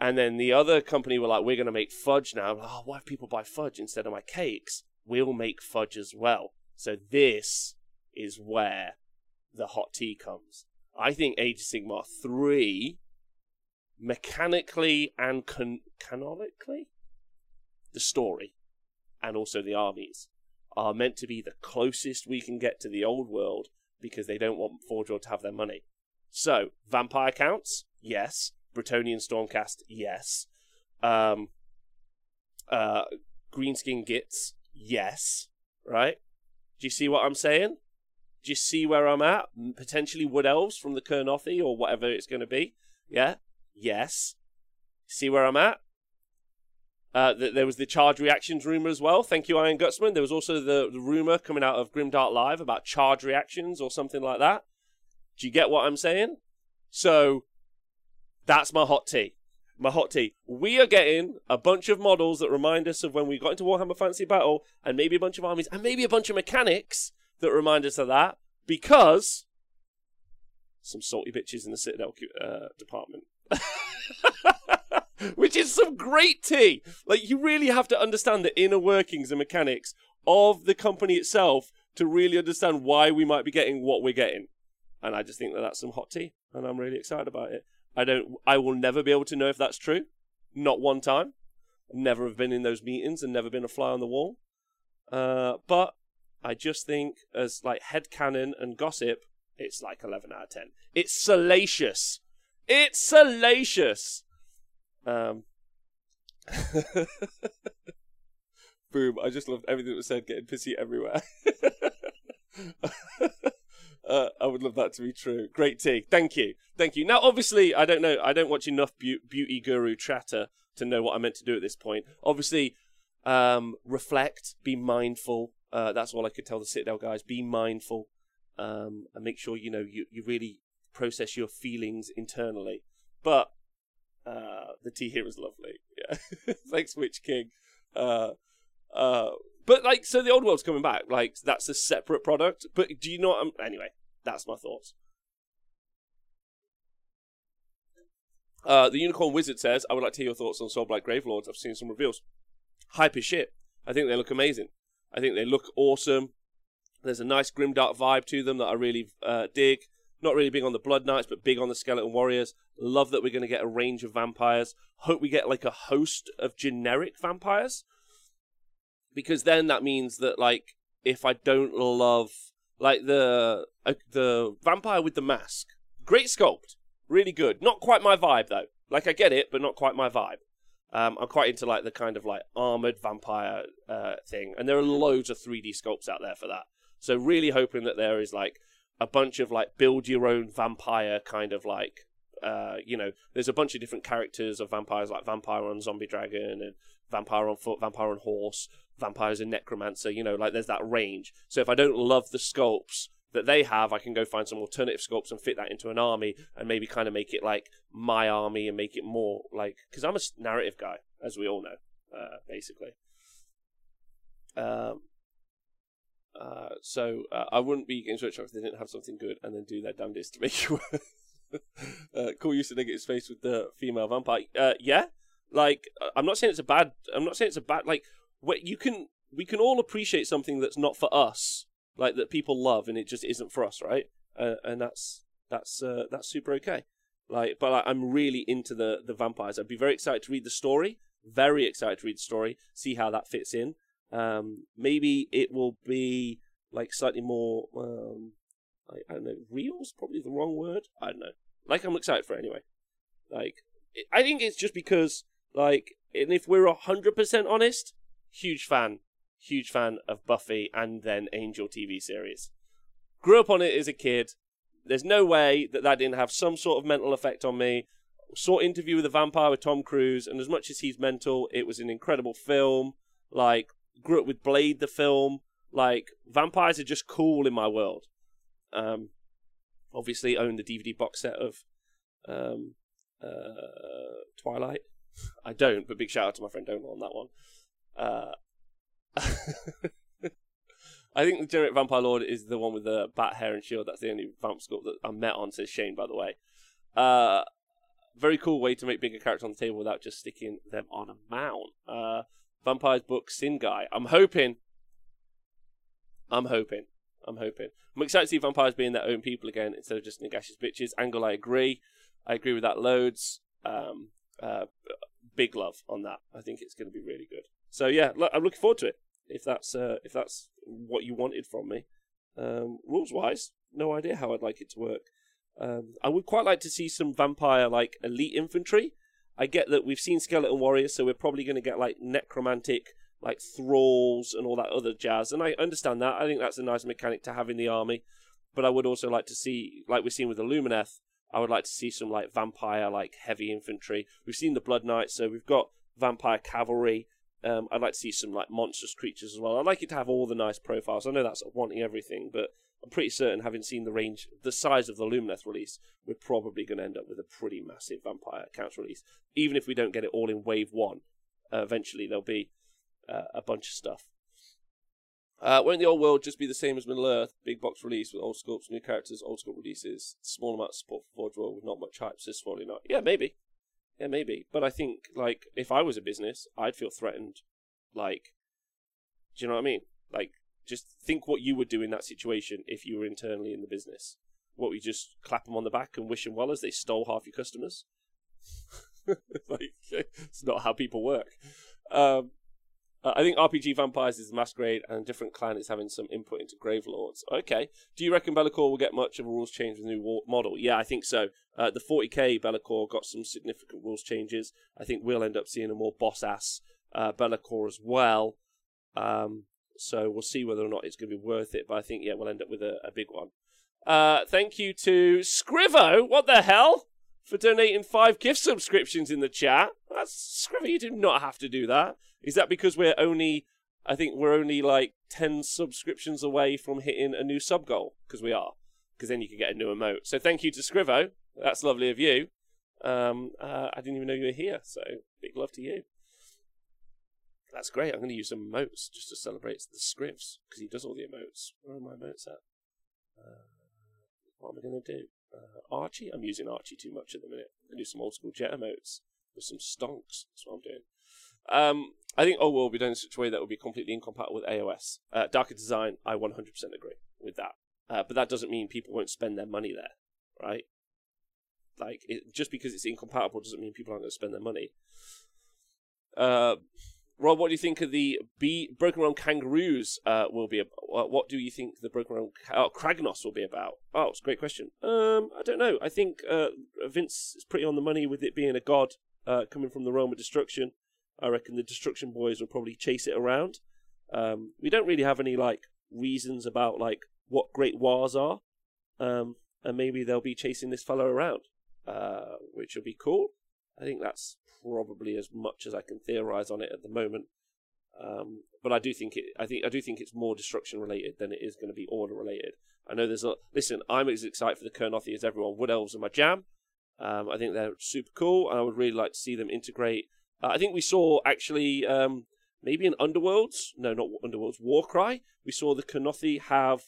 and then the other company were like, "We're going to make fudge now." Oh, why people buy fudge instead of my cakes? We'll make fudge as well. So this is where the hot tea comes. I think Age of Sigmar three, mechanically and can- canonically, the story, and also the armies are meant to be the closest we can get to the old world because they don't want Forge World to have their money. So, vampire counts, yes. Bretonnian Stormcast, yes. Um, uh, Greenskin Gits, yes. Right? Do you see what I'm saying? Do you see where I'm at? Potentially Wood Elves from the Kurnothi or whatever it's going to be. Yeah? Yes. See where I'm at? Uh, th- there was the charge reactions rumor as well. Thank you, Iron Gutsman. There was also the, the rumor coming out of Grimdark Live about charge reactions or something like that. Do you get what I'm saying? So that's my hot tea. My hot tea. We are getting a bunch of models that remind us of when we got into Warhammer Fantasy Battle, and maybe a bunch of armies, and maybe a bunch of mechanics that remind us of that, because some salty bitches in the Citadel uh, department. (laughs) Which is some great tea. Like, you really have to understand the inner workings and mechanics of the company itself to really understand why we might be getting what we're getting. And I just think that that's some hot tea, and I'm really excited about it. I don't. I will never be able to know if that's true. Not one time. Never have been in those meetings and never been a fly on the wall. Uh, but I just think, as like head canon and gossip, it's like 11 out of 10. It's salacious. It's salacious. Um, (laughs) boom! I just loved everything that was said. Getting pissy everywhere. (laughs) uh, I would love that to be true. Great tea. Thank you. Thank you. Now, obviously, I don't know. I don't watch enough be- beauty guru chatter to know what I meant to do at this point. Obviously, um, reflect, be mindful. Uh, that's all I could tell the Citadel guys. Be mindful, um, and make sure you know you, you really process your feelings internally. But uh, the tea here is lovely. (laughs) Yeah. Thanks, Witch King. Uh, uh, but like, so the old world's coming back. Like, that's a separate product. But do you know I'm... Anyway, that's my thoughts. Uh, the Unicorn Wizard says, I would like to hear your thoughts on Soulblight Gravelords. I've seen some reveals. Hype as shit. I think they look amazing. I think they look awesome. There's a nice grimdark vibe to them that I really uh, dig. Not really big on the Blood Knights, but big on the Skeleton Warriors. Love that we're going to get a range of vampires. Hope we get like a host of generic vampires. Because then that means that like if I don't love like the uh, the vampire with the mask, great sculpt, really good. Not quite my vibe though. Like I get it, but not quite my vibe. Um, I'm quite into like the kind of like armored vampire uh, thing, and there are loads of 3D sculpts out there for that. So really hoping that there is like a bunch of like build your own vampire kind of like uh, you know, there's a bunch of different characters of vampires, like vampire on zombie dragon and vampire on foot, vampire on horse, vampires and necromancer. You know, like there's that range. So if I don't love the sculpts that they have, I can go find some alternative sculpts and fit that into an army and maybe kind of make it like my army and make it more like because I'm a narrative guy, as we all know, uh, basically. Um, uh, so uh, I wouldn't be Games Workshop if they didn't have something good and then do their damnedest to make (laughs) it work. uh, cool use to negative space with the female vampire. Uh, yeah, like I'm not saying it's a bad. I'm not saying it's a bad. Like you can we can all appreciate something that's not for us, like that people love, and it just isn't for us, right? Uh, and that's that's uh, that's super okay. Like, but like, I'm really into the the vampires. I'd be very excited to read the story. Very excited to read the story, see how that fits in. Um, maybe it will be like slightly more. Um, I, don't know. Real's probably the wrong word. I don't know. Like I'm excited for it anyway. Like I think it's just because like, and if we're hundred percent honest, huge fan, huge fan of Buffy and then Angel TV series. Grew up on it as a kid. There's no way that that didn't have some sort of mental effect on me. Saw Interview with the Vampire with Tom Cruise, and as much as he's mental, it was an incredible film. Like, grew up with Blade the film. Like vampires are just cool in my world. Um, obviously own the DVD box set of um, uh, Twilight. (laughs) I don't, but big shout out to my friend Donal on that one. Uh, (laughs) I think the Generic Vampire Lord is the one with the bat hair and shield. That's the only vamp sculpt that I'm met on, says Shane, by the way. Uh, very cool way to make bigger characters on the table without just sticking them on a mount. Uh, Vampires book Sin Guy. I'm hoping. I'm hoping. I'm hoping. I'm excited to see vampires being their own people again instead of just Nagash's bitches. Angle, I agree. I agree with that loads. Um, uh, big love on that. I think it's going to be really good. So yeah, I'm looking forward to it. If that's uh, if that's what you wanted from me, um, rules wise, no idea how I'd like it to work. Um, I would quite like to see some vampire like elite infantry. I get that we've seen skeleton warriors, so we're probably going to get like necromantic, like thralls and all that other jazz. And I understand that. I think that's a nice mechanic to have in the army. But I would also like to see, like we've seen with the Lumineth, I would like to see some like vampire, like heavy infantry. We've seen the Blood Knights, so we've got vampire cavalry. Um, I'd like to see some like monstrous creatures as well. I'd like it to have all the nice profiles. I know that's wanting everything, but I'm pretty certain, having seen the range, the size of the Lumineth release, we're probably going to end up with a pretty massive Vampire Counts release. Even if we don't get it all in Wave 1, uh, eventually there'll be uh, a bunch of stuff. Uh, won't the old world just be the same as Middle Earth? Big box release with old sculpts, new characters, old sculpt releases, small amount of support for Forge World with not much hype, so probably not. Yeah, maybe. Yeah, maybe. But I think, like, if I was a business, I'd feel threatened. Like, do you know what I mean? Like, just think what you would do in that situation if you were internally in the business. What we just clap them on the back and wish them well as they stole half your customers? (laughs) like, (laughs) it's not how people work. Um, I think RPG Vampires is masquerade, and different clan is having some input into Gravelords. Okay. Do you reckon Be'lakor will get much of a rules change with the new model? Yeah, I think so. Uh, the 40k Be'lakor got some significant rules changes. I think we'll end up seeing a more boss ass uh, Be'lakor as well. Um, so we'll see whether or not it's going to be worth it. But I think, yeah, we'll end up with a, a big one. Uh, thank you to Scrivo. What the hell? For donating five gift subscriptions in the chat. That's Scrivo, you do not have to do that. Is that because we're only, I think we're only like 10 subscriptions away from hitting a new sub goal? Because we are. Because then you can get a new emote. So thank you to Scrivo. That's lovely of you. Um, uh, I didn't even know you were here. So big love to you. That's great. I'm going to use some emotes just to celebrate the scrivs because he does all the emotes. Where are my emotes at? Uh, what am I going to do? Uh, Archie? I'm using Archie too much at the minute. To do some old school jet emotes with some stonks. That's what I'm doing. Um, I think oh will be done in such a way that will be completely incompatible with AOS. Uh, darker design, I 100% agree with that. Uh, but that doesn't mean people won't spend their money there, right? Like, it, just because it's incompatible doesn't mean people aren't going to spend their money. Uh, Rob, what do you think of the B Broken Realm Kangaroos? Uh, will be. About? What do you think the Broken Realm oh, Kragnos will be about? Oh, it's a great question. Um, I don't know. I think uh, Vince is pretty on the money with it being a god uh, coming from the realm of destruction. I reckon the Destruction Boys will probably chase it around. Um, we don't really have any like reasons about like what great wars are, um, and maybe they'll be chasing this fellow around, uh, which will be cool. I think that's probably as much as I can theorize on it at the moment. Um, but I do think it. I think I do think it's more destruction related than it is going to be order related. I know there's a listen. I'm as excited for the Kurnothi as everyone. Wood elves are my jam. Um, I think they're super cool, and I would really like to see them integrate. Uh, I think we saw actually um, maybe in Underworlds. No, not Underworlds. Warcry. We saw the Kurnothi have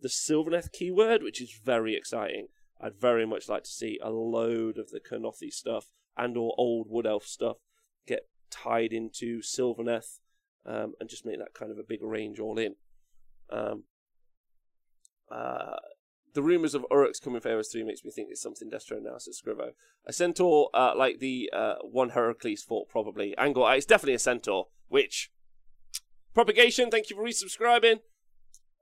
the Sylvaneth keyword, which is very exciting. I'd very much like to see a load of the Kurnothi stuff and or old wood elf stuff get tied into Sylvaneth um, and just make that kind of a big range all in. Um, uh, the rumours of Orruks coming for Heroes 3 makes me think it's something Destro now, says Scrivo. A centaur, uh, like the uh, one Heracles fought, probably. Angle, uh, it's definitely a centaur, which. Propagation, thank you for resubscribing.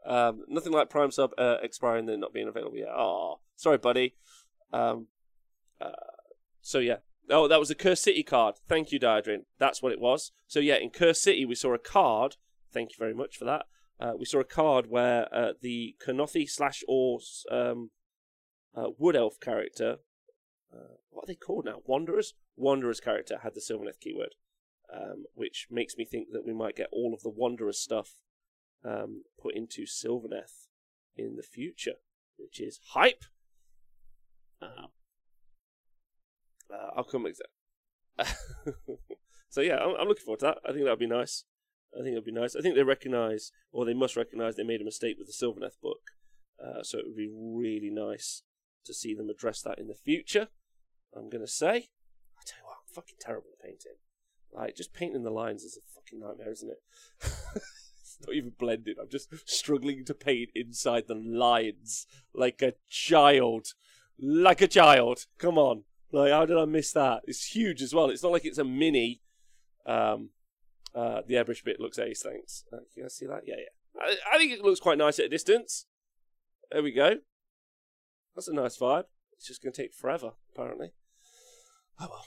Um, nothing like Prime Sub uh, expiring and not being available yet. Oh, sorry, buddy. Um, uh, so, yeah, Oh, that was a Curse City card. Thank you, Diadrin. That's what it was. So yeah, in Curse City we saw a card. Thank you very much for that. Uh, we saw a card where uh, the Kurnothi slash or um, uh, Wood Elf character, uh, what are they called now? Wanderers. Wanderers character had the Sylvaneth keyword, um, which makes me think that we might get all of the Wanderers stuff um, put into Sylvaneth in the future, which is hype. Uh, uh, I'll come back (laughs) so yeah, I'm, I'm, looking forward to that. I think that'll be nice. I think it'll be nice. I think they recognise, or they must recognise, they made a mistake with the Sylvaneth book. Uh, so it would be really nice to see them address that in the future. I'm gonna say, I tell you what, I'm fucking terrible at painting. Like just painting the lines is a fucking nightmare, isn't it? (laughs) it's not even blended. I'm just struggling to paint inside the lines like a child, like a child. Come on, like how did I miss that? It's huge as well. It's not like it's a mini. Um, uh, the airbrush bit looks ace. Thanks. Uh, you guys see that? Yeah, yeah. I, I think it looks quite nice at a distance. There we go. That's a nice vibe. It's just going to take forever, apparently. Oh well.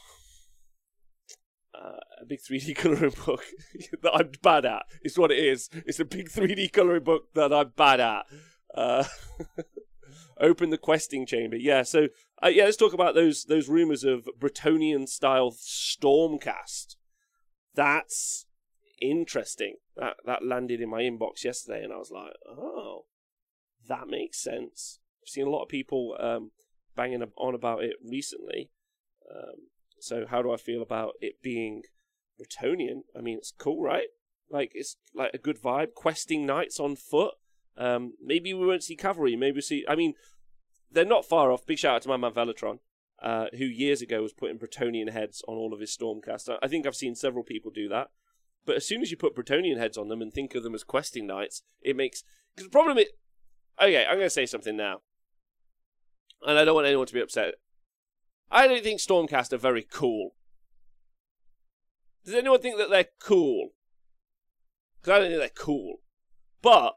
Uh, a big 3D (laughs) colouring book (laughs) that I'm bad at. It's what it is. It's a big 3D colouring book that I'm bad at. Uh, (laughs) open the questing chamber. Yeah, so uh, yeah, let's talk about those those rumors of Bretonnian style Stormcast. That's interesting. That that landed in my inbox yesterday, and I was like, oh, that makes sense. I've seen a lot of people um, banging on about it recently. Um, so how do I feel about it being Bretonnian? I mean, it's cool, right? Like it's like a good vibe. Questing knights on foot. Um, maybe we won't see cavalry. Maybe we see. I mean, they're not far off. Big shout out to my man Velatron, uh, who years ago was putting Bretonnian heads on all of his Stormcast. I think I've seen several people do that. But as soon as you put Bretonnian heads on them and think of them as questing knights, it makes. Because the problem is. Okay, I'm going to say something now. And I don't want anyone to be upset. I don't think Stormcast are very cool. Does anyone think that they're cool? Because I don't think they're cool. But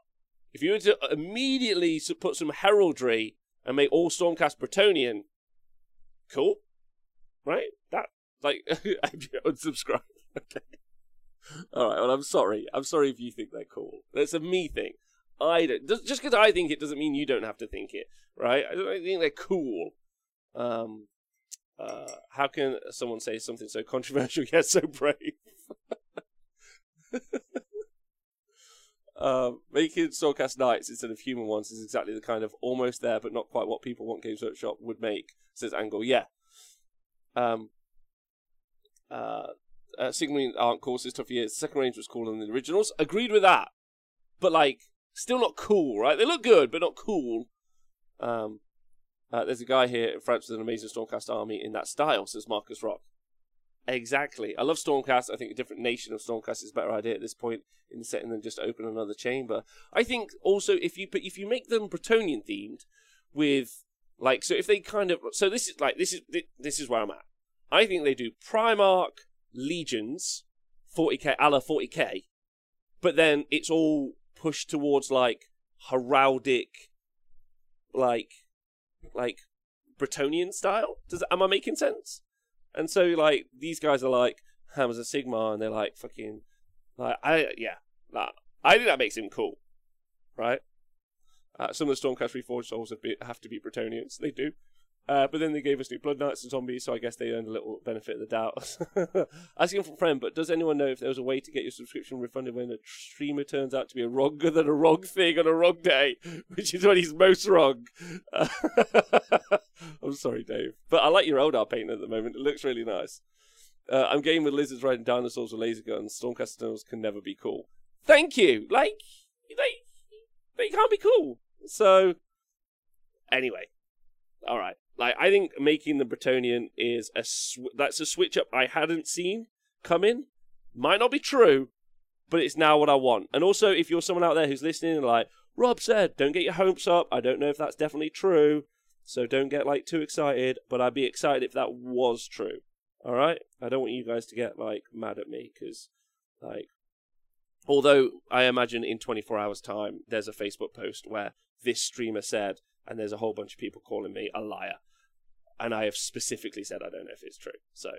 if you were to immediately put some heraldry and make all Stormcast Bretonnian, cool, right? That like (laughs) unsubscribe. (laughs) okay. All right. Well, I'm sorry. I'm sorry if you think they're cool. That's a me thing. I don't. Just because I think it doesn't mean you don't have to think it, right? I don't think they're cool. Um, uh, how can someone say something so controversial (laughs) yet so brave? Uh, making Stormcast Knights instead of human ones is exactly the kind of almost there but not quite what people want Games Workshop would make, says Angle. Yeah. Um, uh, uh, aren't cool, says Tough Years. Second range was cooler than the originals. Agreed with that. But, like, still not cool, right? They look good, but not cool. Um, uh, there's a guy here in France with an amazing Stormcast army in that style, says Marcus Rock. Exactly. I love Stormcast. I think a different nation of Stormcast is a better idea at this point in the setting than just open another chamber. I think also if you if you make them Bretonnian themed with like so if they kind of so this is like this is this is where I'm at. I think they do Primarch legions 40k a la 40k, but then it's all pushed towards like heraldic like like Bretonnian style. Does am I making sense? And so like these guys are like Hammers of Sigmar, and they're like fucking like I yeah, like, I think that makes him cool, right? Uh, some of the Stormcast Reforged souls have, have to be Bretonnians. They do. Uh, but then they gave us new Blood Knights and Zombies, so I guess they earned a little benefit of the doubt. Asking from a friend, but does anyone know if there was a way to get your subscription refunded when a streamer turns out to be a wronger than a wrong thing on a wrong day, (laughs) which is when he's most wrong? (laughs) I'm sorry, Dave. But I like your Eldar painting at the moment. It looks really nice. Uh, I'm game with lizards riding dinosaurs with laser guns. Stormcast tunnels can never be cool. Thank you. Like, they, they can't be cool. So, anyway, all right. Like I think making the Bretonnian is a sw- that's a switch up I hadn't seen coming. Might not be true, but it's now what I want. And also, if you're someone out there who's listening and like Rob said, don't get your hopes up. I don't know if that's definitely true, so don't get like too excited. But I'd be excited if that was true. All right, I don't want you guys to get like mad at me because like although I imagine in 24 hours time there's a Facebook post where this streamer said and there's a whole bunch of people calling me a liar. And I have specifically said I don't know if it's true. So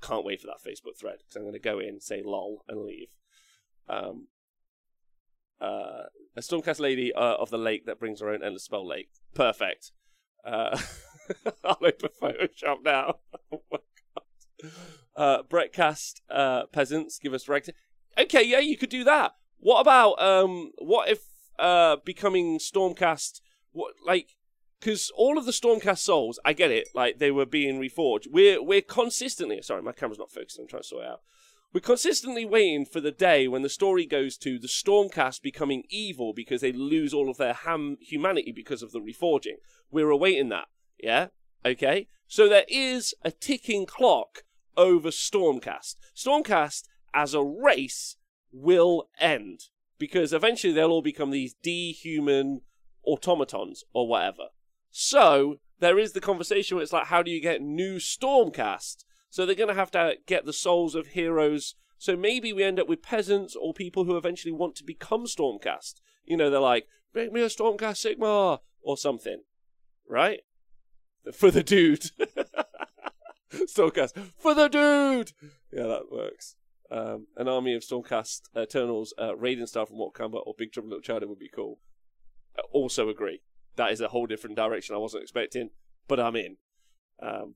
can't wait for that Facebook thread because I'm going to go in, say lol, and leave. Um, uh, a Stormcast lady uh, of the lake that brings her own endless spell lake. Perfect. Uh, (laughs) I'll open Photoshop now. (laughs) oh. Uh, Brettcast uh, peasants give us reg. Okay, yeah, you could do that. What about um? What if uh becoming Stormcast? What like? Because all of the Stormcast souls, I get it. Like they were being reforged. We're we're consistently. Sorry, my camera's not focusing. I'm trying to sort it out. We're consistently waiting for the day when the story goes to the Stormcast becoming evil because they lose all of their ham humanity because of the reforging. We're awaiting that. Yeah. Okay. So there is a ticking clock over Stormcast. Stormcast as a race will end because eventually they'll all become these dehuman automatons or whatever. So there is the conversation where it's like, how do you get new Stormcast? So they're going to have to get the souls of heroes. So maybe we end up with peasants or people who eventually want to become Stormcast. You know, they're like, make me a Stormcast Sigmar or something, right? For the dude. (laughs) Stormcast for the dude. Yeah, that works. Um, an army of Stormcast Eternals, uh, Raiden style from Wakanda, or Big Trouble Little China would be cool. Also agree. That is a whole different direction I wasn't expecting, but I'm in. Um,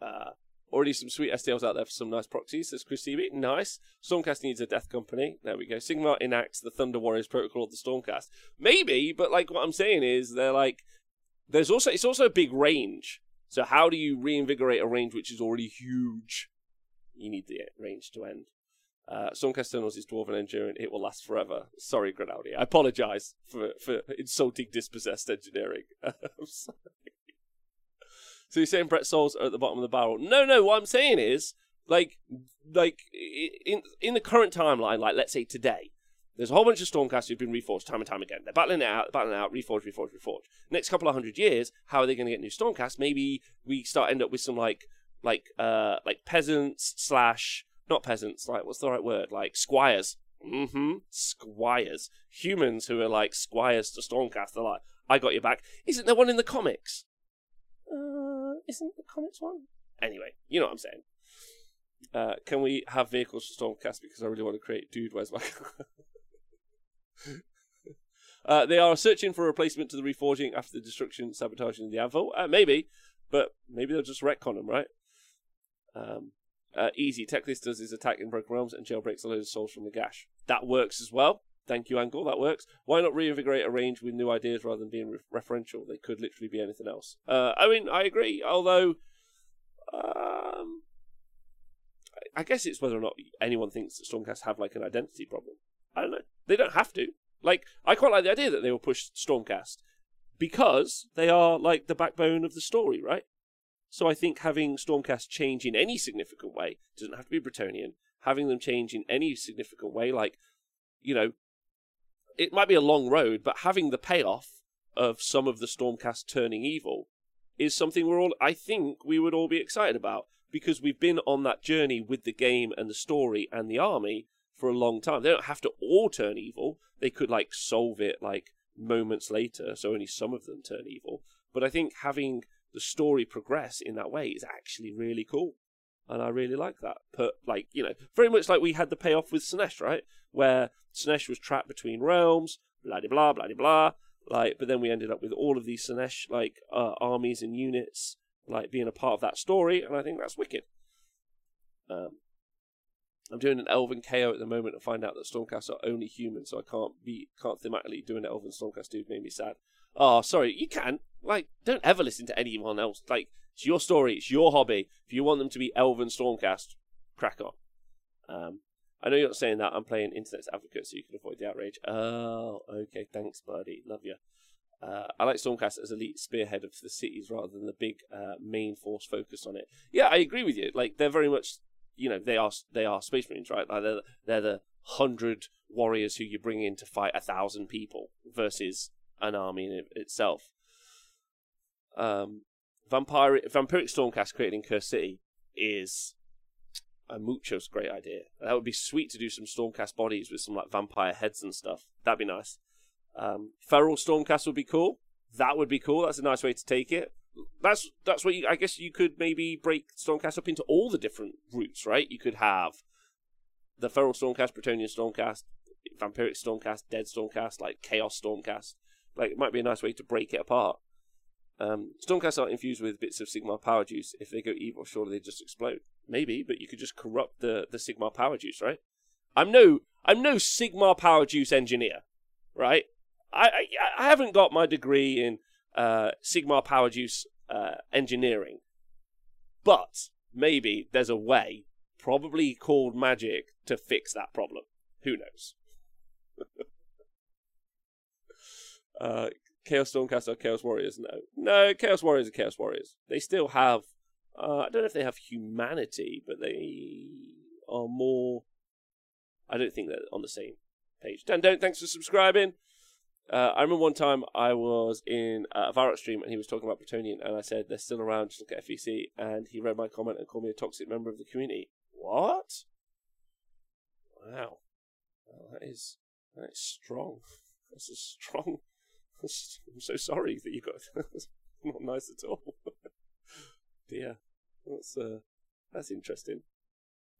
uh, already some sweet STLs out there for some nice proxies, says Chris TV. Nice. Stormcast needs a death company. There we go. Sigmar enacts the Thunder Warriors protocol of the Stormcast. Maybe, but like what I'm saying is they're like there's also it's also a big range. So how do you reinvigorate a range which is already huge? You need the range to end. Uh, Eternals is Dwarven Engineering. It will last forever. Sorry, Grinaldi. I apologize for, for insulting dispossessed engineering. (laughs) So you're saying Brett Souls are at the bottom of the barrel? No, no. What I'm saying is, like, like in in the current timeline, like let's say today, there's a whole bunch of Stormcast who've been reforged time and time again. They're battling it out, battling it out, reforged, reforged, reforged. Next couple of hundred years, how are they going to get new Stormcast? Maybe we start end up with some like like uh like peasants slash not peasants like what's the right word like squires. Mm-hmm. Squires, humans who are like squires to Stormcast. They're like, I got your back. Isn't there one in the comics? Uh, isn't the comics one? Anyway, you know what I'm saying. Uh, can we have vehicles for Stormcast because I really want to create Dude, where's my (laughs) uh, they are searching for a replacement to the reforging after the destruction, sabotaging the Anvil. Uh, maybe, but maybe they'll just retcon them, right? Um, uh, easy. Teclis does his attack in Broken Realms and jailbreaks a load of souls from Nagash. That works as well. Thank you, Angle. That works. Why not reinvigorate a range with new ideas rather than being re- referential? They could literally be anything else. Uh, I mean, I agree. Although, um, I guess it's whether or not anyone thinks that Stormcast have like an identity problem. I don't know. They don't have to. Like, I quite like the idea that they will push Stormcast because they are like the backbone of the story, right? So I think having Stormcast change in any significant way doesn't have to be Bretonnian. Having them change in any significant way, like, you know, it might be a long road, but having the payoff of some of the Stormcast turning evil is something we're all, I think, we would all be excited about because we've been on that journey with the game and the story and the army for a long time. They don't have to all turn evil. They could like solve it like moments later, so only some of them turn evil. But I think having the story progress in that way is actually really cool. And I really like that. But like, you know, very much like we had the payoff with Slaanesh, right? Where Slaanesh was trapped between realms, blah blah blah blah blah. Like, but then we ended up with all of these Slaanesh like uh, armies and units like being a part of that story, and I think that's wicked. Um, I'm doing an Elven KO at the moment and find out that Stormcast are only human, so I can't be can't thematically do an Elven Stormcast. Dude, made me sad. Oh, sorry, you can like don't ever listen to anyone else. Like it's your story, it's your hobby. If you want them to be Elven Stormcast, crack on. Um, I know you're not saying that. I'm playing Internet's Advocate, so you can avoid the outrage. Oh, okay, thanks, buddy. Love you. Uh, I like Stormcast as elite spearhead of the cities rather than the big uh, main force focused on it. Yeah, I agree with you. Like they're very much you know they are they are space marines, right? Like they're they're the hundred warriors who you bring in to fight a thousand people versus an army in it itself. Um, vampire vampiric stormcast created in Curse City is a mucho's great idea. That would be sweet to do some stormcast bodies with some like vampire heads and stuff. That'd be nice. Um, feral stormcast would be cool. That would be cool. That's a nice way to take it that's that's what you, I guess you could maybe break Stormcast up into all the different routes, right? You could have the Feral Stormcast, Bretonnian Stormcast, Vampiric Stormcast, Dead Stormcast, like Chaos Stormcast. Like it might be a nice way to break it apart. Um, Stormcasts are infused with bits of Sigmar power juice. If they go evil, surely they just explode. Maybe, but you could just corrupt the the Sigmar power juice, right? I'm no I'm no Sigmar Power Juice engineer, right? I I, I haven't got my degree in uh, Sigmar Power Juice uh, engineering, but maybe there's a way, probably called magic, to fix that problem. Who knows? (laughs) uh, Chaos Stormcast or Chaos Warriors? No, no. Chaos Warriors are Chaos Warriors. They still have. Uh, I don't know if they have humanity, but they are more. I don't think they're on the same page. Dan, don't. Thanks for subscribing. Uh, I remember one time I was in a Varrock stream and he was talking about Bretonnian, and I said they're still around. Just look at FEC, and he read my comment and called me a toxic member of the community. What? Wow, well, that is that is strong. (laughs) That's a strong. (laughs) I'm so sorry that you got. (laughs) Not nice at all. Dear, that's uh, that's interesting.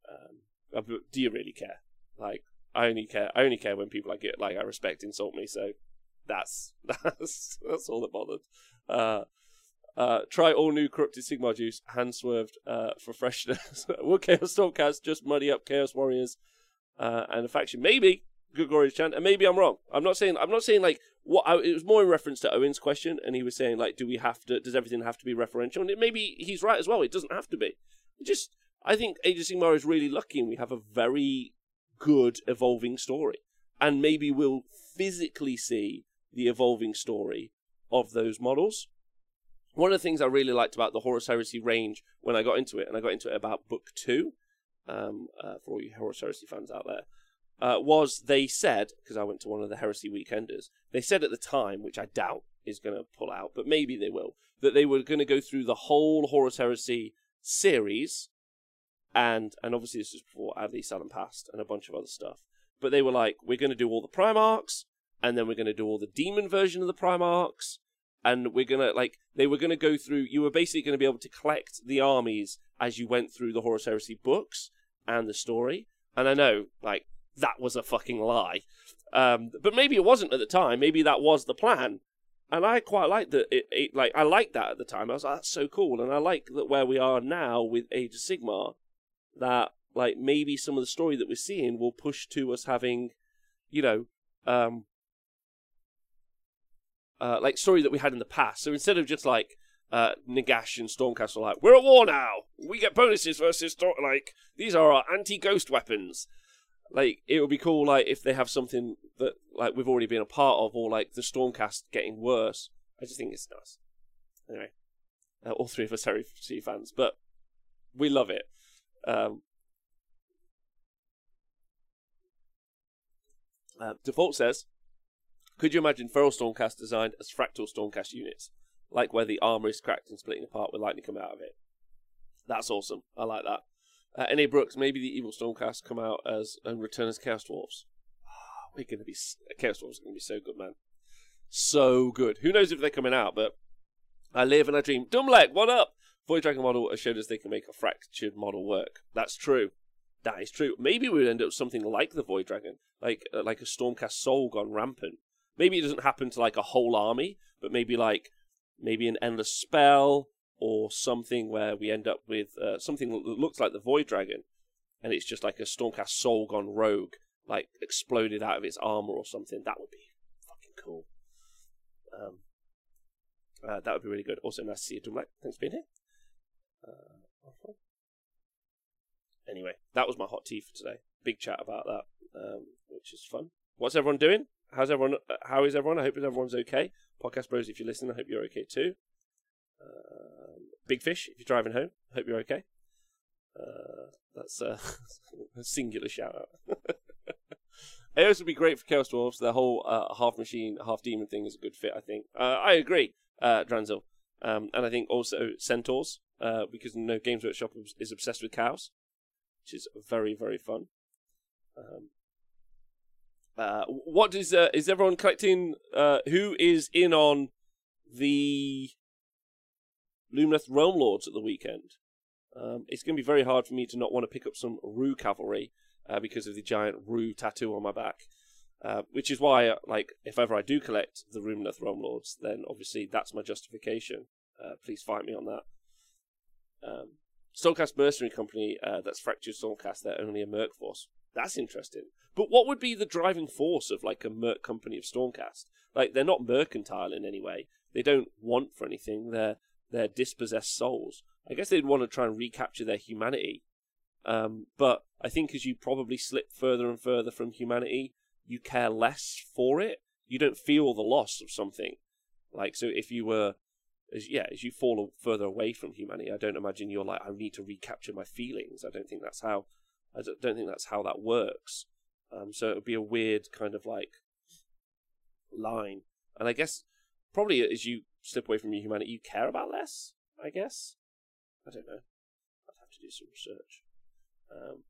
Um, do you really care? Like, I only care. I only care when people I get like I respect insult me. So that's (laughs) that's that's all that bothered. Uh, uh, try all new corrupted Sigmar juice, hand swerved uh, for freshness. (laughs) Will Chaos Stormcast just muddy up Chaos Warriors uh, and a faction? Maybe Gregorius chant, and maybe I'm wrong. I'm not saying I'm not saying like what I, it was more in reference to Owen's question, and he was saying like, do we have to? Does everything have to be referential? And it, maybe he's right as well. It doesn't have to be. It just I think Age of Sigmar is really lucky, and we have a very good evolving story, and maybe we'll physically see the evolving story of those models. One of the things I really liked about the Horus Heresy range when I got into it, and I got into it about book two, um, uh, for all you Horus Heresy fans out there, uh, was they said, because I went to one of the Heresy Weekenders, they said at the time, which I doubt is going to pull out, but maybe they will, that they were going to go through the whole Horus Heresy series, and and obviously this was before Adley Salon passed and a bunch of other stuff. But they were like, we're going to do all the Primarchs, and then we're going to do all the demon version of the Primarchs, and we're going to, like, they were going to go through, you were basically going to be able to collect the armies as you went through the Horus Heresy books and the story. And I know, like, that was a fucking lie. Um, but maybe it wasn't at the time. Maybe that was the plan. And I quite like that. It, it, like I liked that at the time. I was like, that's so cool. And I like that where we are now with Age of Sigmar, that like maybe some of the story that we're seeing will push to us having, you know, um, uh, like story that we had in the past. So instead of just like uh, Nagash and Stormcast like, we're at war now. We get bonuses versus like these are our anti-ghost weapons. Like it would be cool, like if they have something that like we've already been a part of, or like the Stormcast getting worse. I just think it's nice. Anyway, uh, all three of us are C fans, but we love it. Um, uh, Default says, could you imagine Feral Stormcast designed as fractal Stormcast units, like where the armor is cracked and splitting apart with lightning coming out of it? That's awesome. I like that. Uh, N.A. Brooks, maybe the evil Stormcast come out as and return as Chaos Dwarfs. we're gonna be Chaos Dwarfs are gonna be so good, man. So good. Who knows if they're coming out? But I live and I dream. Dumlek, what up? Void Dragon model has showed us they can make a fractured model work. That's true. That is true. Maybe we would end up with something like the Void Dragon, like uh, like a Stormcast Soul gone rampant. Maybe it doesn't happen to like a whole army, but maybe like maybe an endless spell or something where we end up with uh, something that looks like the Void Dragon, and it's just like a Stormcast Soul gone rogue, like exploded out of its armor or something. That would be fucking cool. Um, uh, that would be really good. Also, nice to see you, Dumlek. Thanks for being here. Uh, anyway, that was my hot tea for today. Big chat about that, um, which is fun. What's everyone doing? How's everyone? Uh, how is everyone? I hope everyone's okay. Podcast bros, if you're listening, I hope you're okay too. Um, Big Fish, if you're driving home, I hope you're okay. Uh, that's a (laughs) singular shout out. (laughs) Eos would be great for Chaos Dwarves. The whole uh, half machine, half demon thing is a good fit, I think. Uh, I agree, uh, Dranzil. Um, and I think also Centaurs, uh, because you know, Games Workshop is obsessed with cows, which is very, very fun. Um, uh, what is uh, is everyone collecting? Uh, who is in on the Lumineth Realm Lords at the weekend. Um, it's going to be very hard for me to not want to pick up some Rue cavalry uh, because of the giant Rue tattoo on my back. Uh, which is why, uh, like, if ever I do collect the Lumineth Realm Lords, then obviously that's my justification. Uh, please fight me on that. Um, Stormcast Mercenary Company, uh, that's Fractured Stormcast, they're only a Merc Force. That's interesting. But what would be the driving force of like a merc company of Stormcast? Like they're not mercantile in any way. They don't want for anything. They're they're dispossessed souls. I guess they'd want to try and recapture their humanity. Um, but I think as you probably slip further and further from humanity, you care less for it. You don't feel the loss of something. Like so, if you were, as yeah, as you fall further away from humanity, I don't imagine you're like, I need to recapture my feelings. I don't think that's how. I don't think that's how that works. Um, so it would be a weird kind of like line. And I guess probably as you slip away from your humanity, you care about less. I guess. I don't know. I'd have to do some research. Um,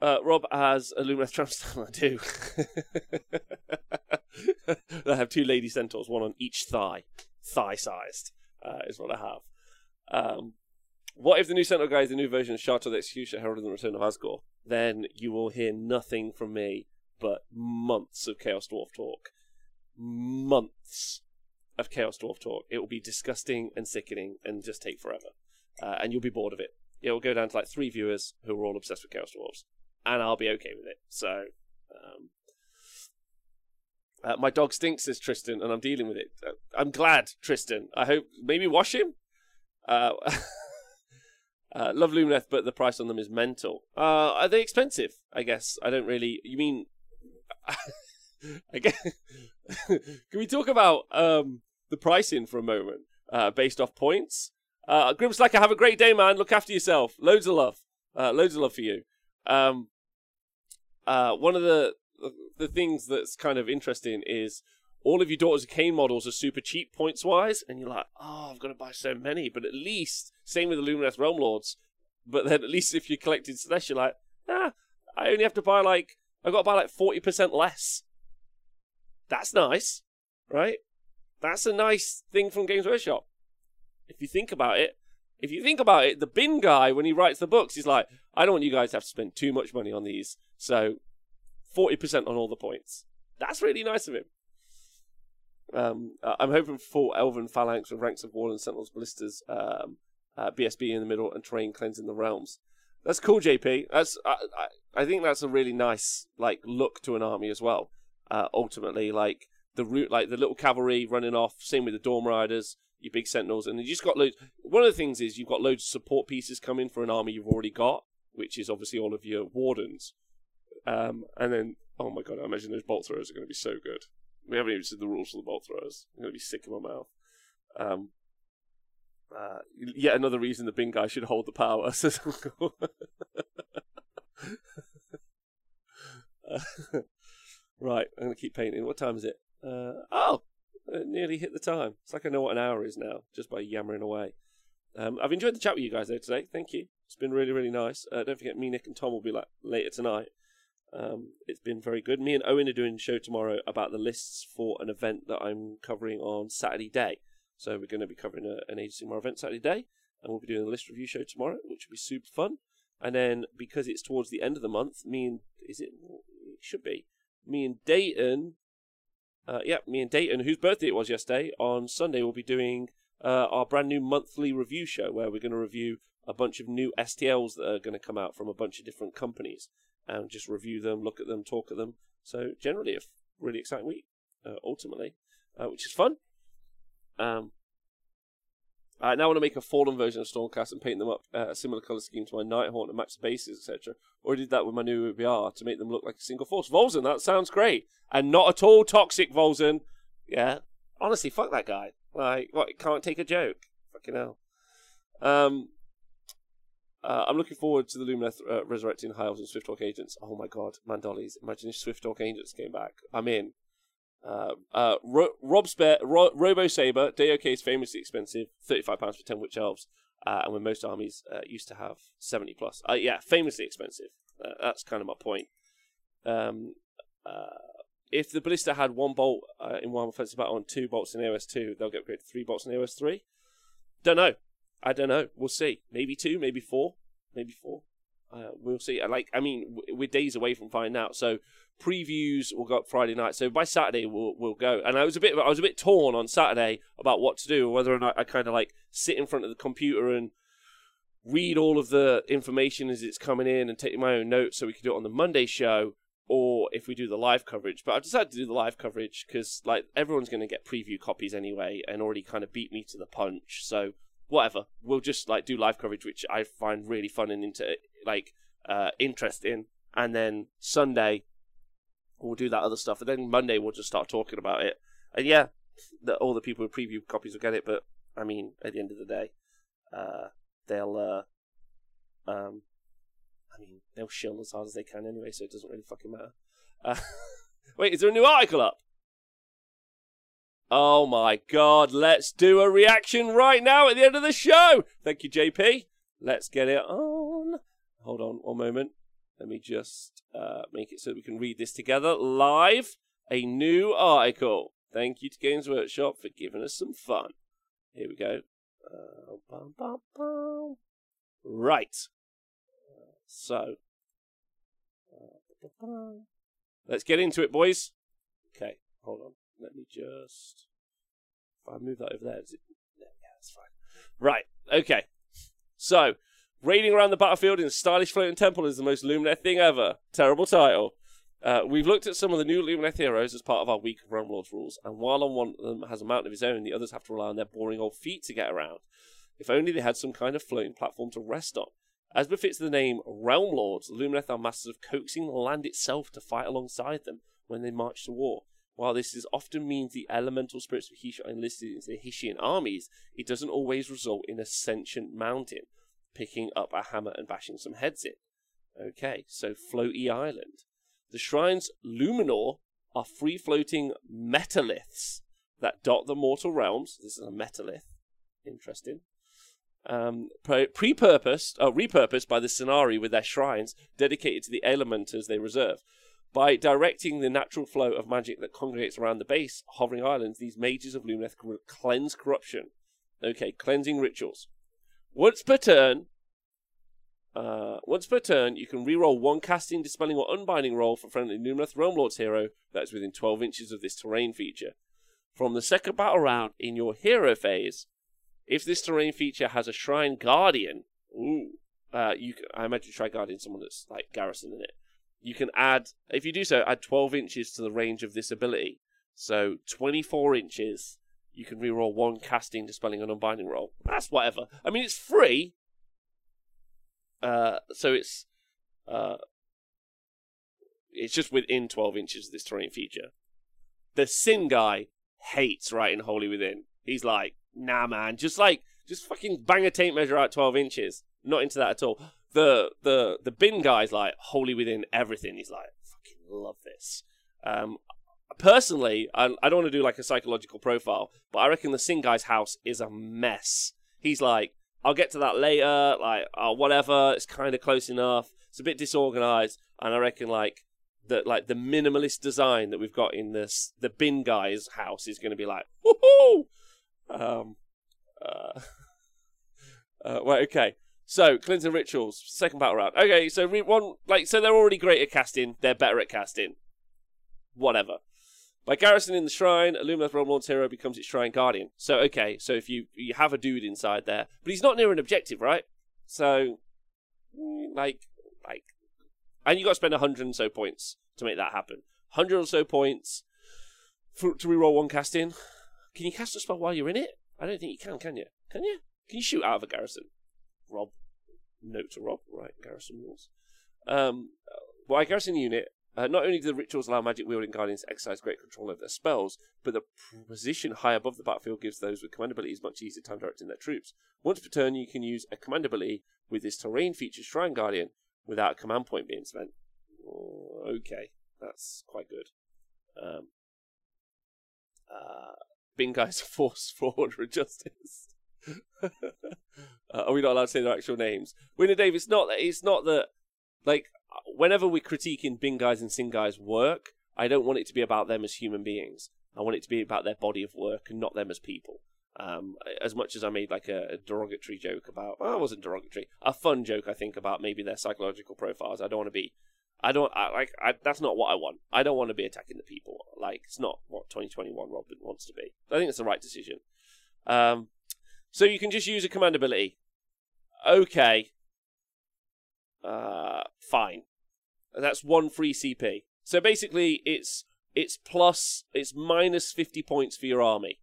uh, Rob has a Lumineth Tramstam. (laughs) I do. (laughs) I have two lady centaurs, one on each thigh, thigh-sized, uh, is what I have. Um, what if the new Centaur guy is the new version of of the Executioner, Herald of the Return of Asgore? Then you will hear nothing from me but months of Chaos Dwarf talk. Months of Chaos Dwarf talk. It will be disgusting and sickening and just take forever. Uh, and you'll be bored of it. It will go down to like three viewers who are all obsessed with Chaos Dwarfs. And I'll be okay with it. So, um, uh, my dog stinks, says Tristan, and I'm dealing with it. Uh, I'm glad, Tristan. I hope maybe wash him. Uh, (laughs) uh, love Lumineth, but the price on them is mental. Uh, are they expensive? I guess I don't really. You mean? (laughs) I guess. (laughs) Can we talk about um, the pricing for a moment, uh, based off points? Uh, Grimslacker, have a great day, man. Look after yourself. Loads of love. Uh, loads of love for you. Um, uh, one of the the things that's kind of interesting is all of your Daughters Khaine models are super cheap points wise, and you're like, oh, I've got to buy so many. But at least, same with the Lumineth Realm Lords. But then at least if you're collecting Slaanesh, you're like, ah, I only have to buy like, I've got to buy like 40% less. That's nice, right? That's a nice thing from Games Workshop. If you think about it, if you think about it, the bin guy, when he writes the books, he's like, I don't want you guys to have to spend too much money on these. So 40% on all the points. That's really nice of him. Um, I'm hoping for Elven Phalanx with ranks of Warden, Sentinels, Ballistas, um, uh, BSB in the middle, and Terrain cleansing the realms. That's cool, JP. That's I, I, I think that's a really nice like look to an army as well. Uh, ultimately, like the route, like the little cavalry running off. Same with the Dawnriders, your big Sentinels, and you just got loads. One of the things is you've got loads of support pieces coming for an army you've already got, which is obviously all of your Wardens. Um, and then, oh my god, I imagine those bolt throwers are going to be so good. We haven't even seen the rules for the bolt throwers. I'm going to be sick in my mouth. Um, uh, yet another reason the bin guy should hold the power, (laughs) says Uncle. uh, (laughs) right, I'm going to keep painting. What time is it? Uh, oh, it nearly hit the time. It's like I know what an hour is now, just by yammering away. Um, I've enjoyed the chat with you guys though today. Thank you. It's been really, really nice. Uh, don't forget, me, Nick, and Tom will be like later tonight. Um, it's been very good. Me and Owen are doing a show tomorrow about the lists for an event that I'm covering on Saturday day. So we're going to be covering a, an Age of Sigmar event Saturday day, and we'll be doing a list review show tomorrow, which will be super fun. And then because it's towards the end of the month, me and is it? It should be me and Dayton. Uh, yeah, me and Dayton, whose birthday it was yesterday, on Sunday we'll be doing uh, our brand new monthly review show where we're going to review a bunch of new STLs that are going to come out from a bunch of different companies and just review them, look at them, talk at them. So generally, a really exciting week, uh, ultimately, uh, which is fun. Um, I now want to make a fallen version of Stormcast and paint them up uh, a similar color scheme to my Nighthaunt and match the bases, etc. Or did that with my new VR to make them look like a single force. Volzen, that sounds great, and not at all toxic, Volzen. Yeah, honestly, fuck that guy. Like, what? Can't take a joke. Fucking hell. Um, uh, I'm looking forward to the Lumineth uh, resurrecting High Elves and Swifthawk agents. Oh my god, Mandollies. Imagine if Swifthawk agents came back. I'm in. Uh, uh, Ro- Rob Spare, Ro- Robo Saber, DOK is famously expensive, £35 for 10 Witch Elves, uh, and when most armies uh, used to have 70 plus. Uh, yeah, famously expensive. Uh, that's kind of my point. Um, if the Ballista had one bolt in one offensive battle and two bolts in AOS 2, they'll get upgraded to three bolts in AOS 3. Don't know. I don't know. We'll see. Maybe two, maybe four, maybe four. Uh, we'll see. Like, I mean, we're days away from finding out. So previews will go up Friday night. So by Saturday we'll we'll go. And I was a bit I was a bit torn on Saturday about what to do, whether or not I kind of like sit in front of the computer and read all of the information as it's coming in and take my own notes so we can do it on the Monday show, or if we do the live coverage. But I've decided to do the live coverage because like everyone's going to get preview copies anyway and already kind of beat me to the punch. So whatever, we'll just like do live coverage, which I find really fun and into like uh, interesting. And then Sunday we'll do that other stuff, and then Monday we'll just start talking about it. And yeah, the, all the people who preview copies will get it, but I mean, at the end of the day, uh, they'll, uh, um, I mean, they'll shill as hard as they can anyway, so it doesn't really fucking matter. Uh, (laughs) wait, is there a new article up? Oh my god, let's do a reaction right now at the end of the show! Thank you, JP. Let's get it on. Hold on one moment. Let me just uh, make it so we can read this together live. A new article. Thank you to Games Workshop for giving us some fun. Here we go. Uh, bum, bum, bum. Right. So, uh, let's get into it, boys. Okay, hold on. Let me just. If I move that over there, is it? Yeah, that's fine. Right. Okay. So, raiding around the battlefield in a stylish floating temple is the most Lumineth thing ever. Terrible title. Uh, we've looked at some of the new Lumineth heroes as part of our week of Realm Lords rules, and while on one of them has a mountain of his own, the others have to rely on their boring old feet to get around. If only they had some kind of floating platform to rest on. As befits the name Realm Lords, Lumineth are masters of coaxing the land itself to fight alongside them when they march to war. While this is often means the elemental spirits of Hysh are enlisted into the Hyshian armies, it doesn't always result in a sentient mountain picking up a hammer and bashing some heads in. Okay, so Floaty Island. The shrine's Luminor are free floating metaliths that dot the mortal realms. This is a metalith. Interesting. Um, pre purposed, uh, repurposed by the Scinari with their shrines dedicated to the elementers they reserve. By directing the natural flow of magic that congregates around the base, hovering islands, these mages of Lumineth can cleanse corruption. Okay, cleansing rituals. Once per turn, uh, once per turn, you can reroll one casting, dispelling, or unbinding roll for friendly Lumineth Realm Lord's hero that is within 12 inches of this terrain feature. From the second battle round in your hero phase, if this terrain feature has a Shrine Guardian, ooh, uh, you can, I imagine Shrine Guardian someone that's like Garrison in it. You can add, if you do so, add 12 inches to the range of this ability. So 24 inches, you can reroll one casting, dispelling, and unbinding roll. That's whatever. I mean, it's free, uh, so it's uh, it's just within 12 inches of this terrain feature. The Sin guy hates writing Wholly Within. He's like, nah, man, just like, just fucking bang a tape measure out 12 inches. Not into that at all. The the the bin guy's like Wholly Within everything. He's like, fucking love this. Um, personally, I, I don't want to do like a psychological profile, but I reckon the Sin guy's house is a mess. He's like, I'll get to that later. Like, oh, whatever. It's kind of close enough. It's a bit disorganized, and I reckon like that, like the minimalist design that we've got in this the bin guy's house is going to be like, woohoo. Um. Uh, (laughs) uh, well, okay. So, Cleansing rituals, second battle round. Okay, so re- one like so they're already great at casting. They're better at casting. Whatever. By garrisoning the shrine, a Lumineth Realm Lord's hero becomes its shrine guardian. So, okay, so if you you have a dude inside there, but he's not near an objective, right? So, like, like, and you got to spend a hundred and so points to make that happen. Hundred or so points for, to reroll one casting. Can you cast a spell while you're in it? I don't think you can. Can you? Can you? Can you shoot out of a garrison? Rob, note to Rob. Right, garrison rules. Um, by garrison unit, uh, not only do the rituals allow magic wielding guardians to exercise great control over their spells, but the position high above the battlefield gives those with command abilities much easier time directing their troops. Once per turn, you can use a command ability with this terrain feature Shrine Guardian without a command point being spent. Oh, okay, that's quite good. Um, uh, guy's (laughs) force for order of justice. (laughs) uh, are we not allowed to say their actual names? Winner Dave, it's not that. It's not that. Like whenever we're critiquing Bing guys and sin guys' work, I don't want it to be about them as human beings. I want it to be about their body of work and not them as people. Um, as much as I made like a, a derogatory joke about, well, it wasn't derogatory, a fun joke I think about maybe their psychological profiles. I don't want to be, I don't I, like. I, that's not what I want. I don't want to be attacking the people. Like it's not what 2021 Robin wants to be. I think it's the right decision. Um, so you can just use a command ability okay, uh, fine. That's one free CP. So basically, it's it's plus it's minus fifty points for your army,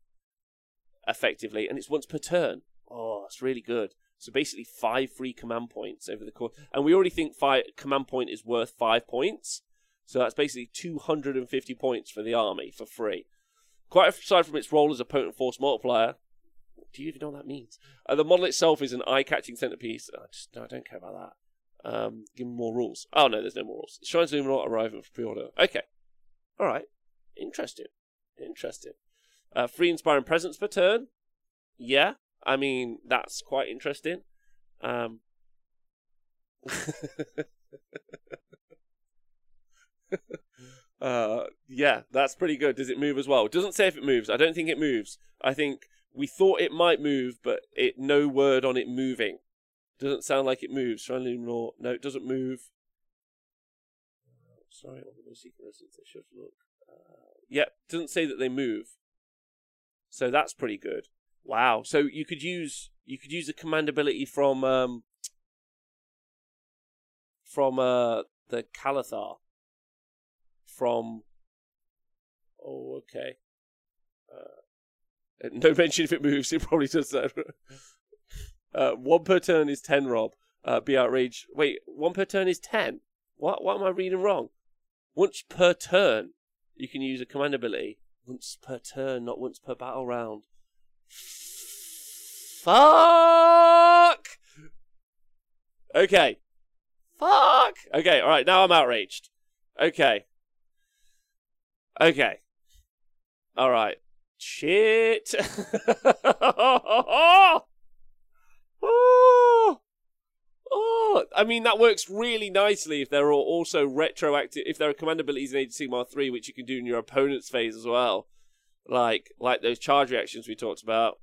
effectively, and it's once per turn. Oh, that's really good. So basically, five free command points over the course, and we already think five command point is worth five points. So that's basically 250 points for the army for free. Quite aside from its role as a potent force multiplier, do you even know what that means? Uh, the model itself is an eye-catching centerpiece. I just no, I don't care about that. Um, give me more rules. Oh no, there's no more rules. Shrines Luminor arriving for pre-order. Okay, all right, interesting, interesting. Uh, free inspiring presence per turn. Yeah, I mean that's quite interesting. Um, (laughs) uh, yeah, that's pretty good. Does it move as well? Doesn't say if it moves. I don't think it moves. I think we thought it might move, but it no word on it moving. Doesn't sound like it moves. Shrine Luminor. No, it doesn't move. Sorry, on the secret residence. I should look. Uh, yeah, doesn't say that they move. So that's pretty good. Wow. So you could use you could use the command ability from um from uh the Cathallar from oh okay uh, (laughs) no mention if it moves it probably does that (laughs) uh, one per turn is 10 rob. Uh, be outraged. Wait one per turn is 10 what what am i reading wrong? Once per turn you can use a command ability. Once per turn not once per battle round. Fuck! Okay. Fuck! Okay all right now i'm outraged. Okay. Okay. All right. Shit. (laughs) oh! Oh! I mean, that works really nicely if there are also retroactive, if there are command abilities in Age of Sigmar 3, which you can do in your opponent's phase as well. Like, like those charge reactions we talked about.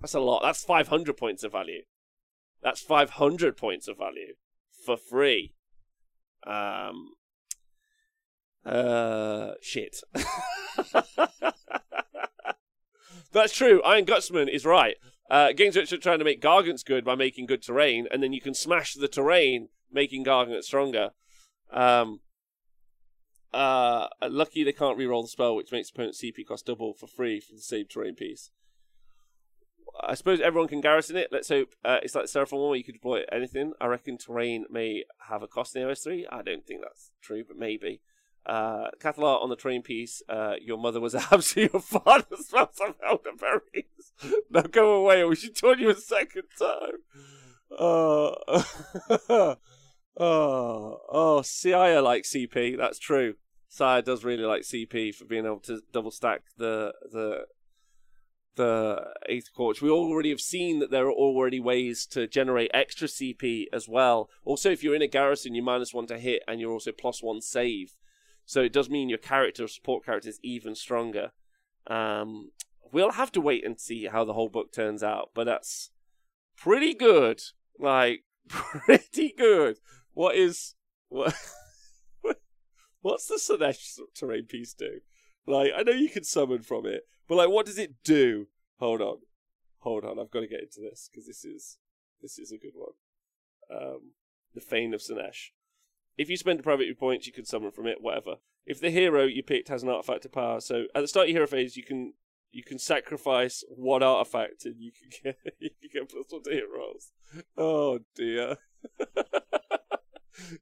That's a lot. That's 500 points of value. That's 500 points of value for free. Um, uh, shit. That's true. Iron Gutsman is right. Uh, games are trying to make Gargants good by making good terrain, and then you can smash the terrain, making Gargant stronger. Um, uh, lucky they can't reroll the spell, which makes opponent CP cost double for free for the same terrain piece. I suppose everyone can garrison it. Let's hope uh, it's like Seraphon War, you could deploy anything. I reckon terrain may have a cost in AoS3. I don't think that's true, but maybe. Uh, Cathallar on the train piece, uh, your mother was (laughs) absolutely your father smells of elderberries. (laughs) now go away or we should join you a second time. Uh, (laughs) oh, oh, Sire likes CP, that's true. Sire does really like CP for being able to double stack the the the eighth court. We already have seen that there are already ways to generate extra CP as well. Also, if you're in a garrison, you minus one to hit, and you're also plus one save. So it does mean your character or support character is even stronger. Um, we'll have to wait and see how the whole book turns out, but that's pretty good. Like (laughs) pretty good. What is what? (laughs) what's the Slaanesh terrain piece do? Like I know you can summon from it, but like what does it do? Hold on, hold on. I've got to get into this because this is this is a good one. Um, the Fane of Slaanesh. If you spend depravity points, you can summon from it, whatever. If the hero you picked has an artifact of power, so at the start of your hero phase, you can you can sacrifice one artifact and you can (laughs) get you can get plus one to hit rolls. Oh dear. (laughs)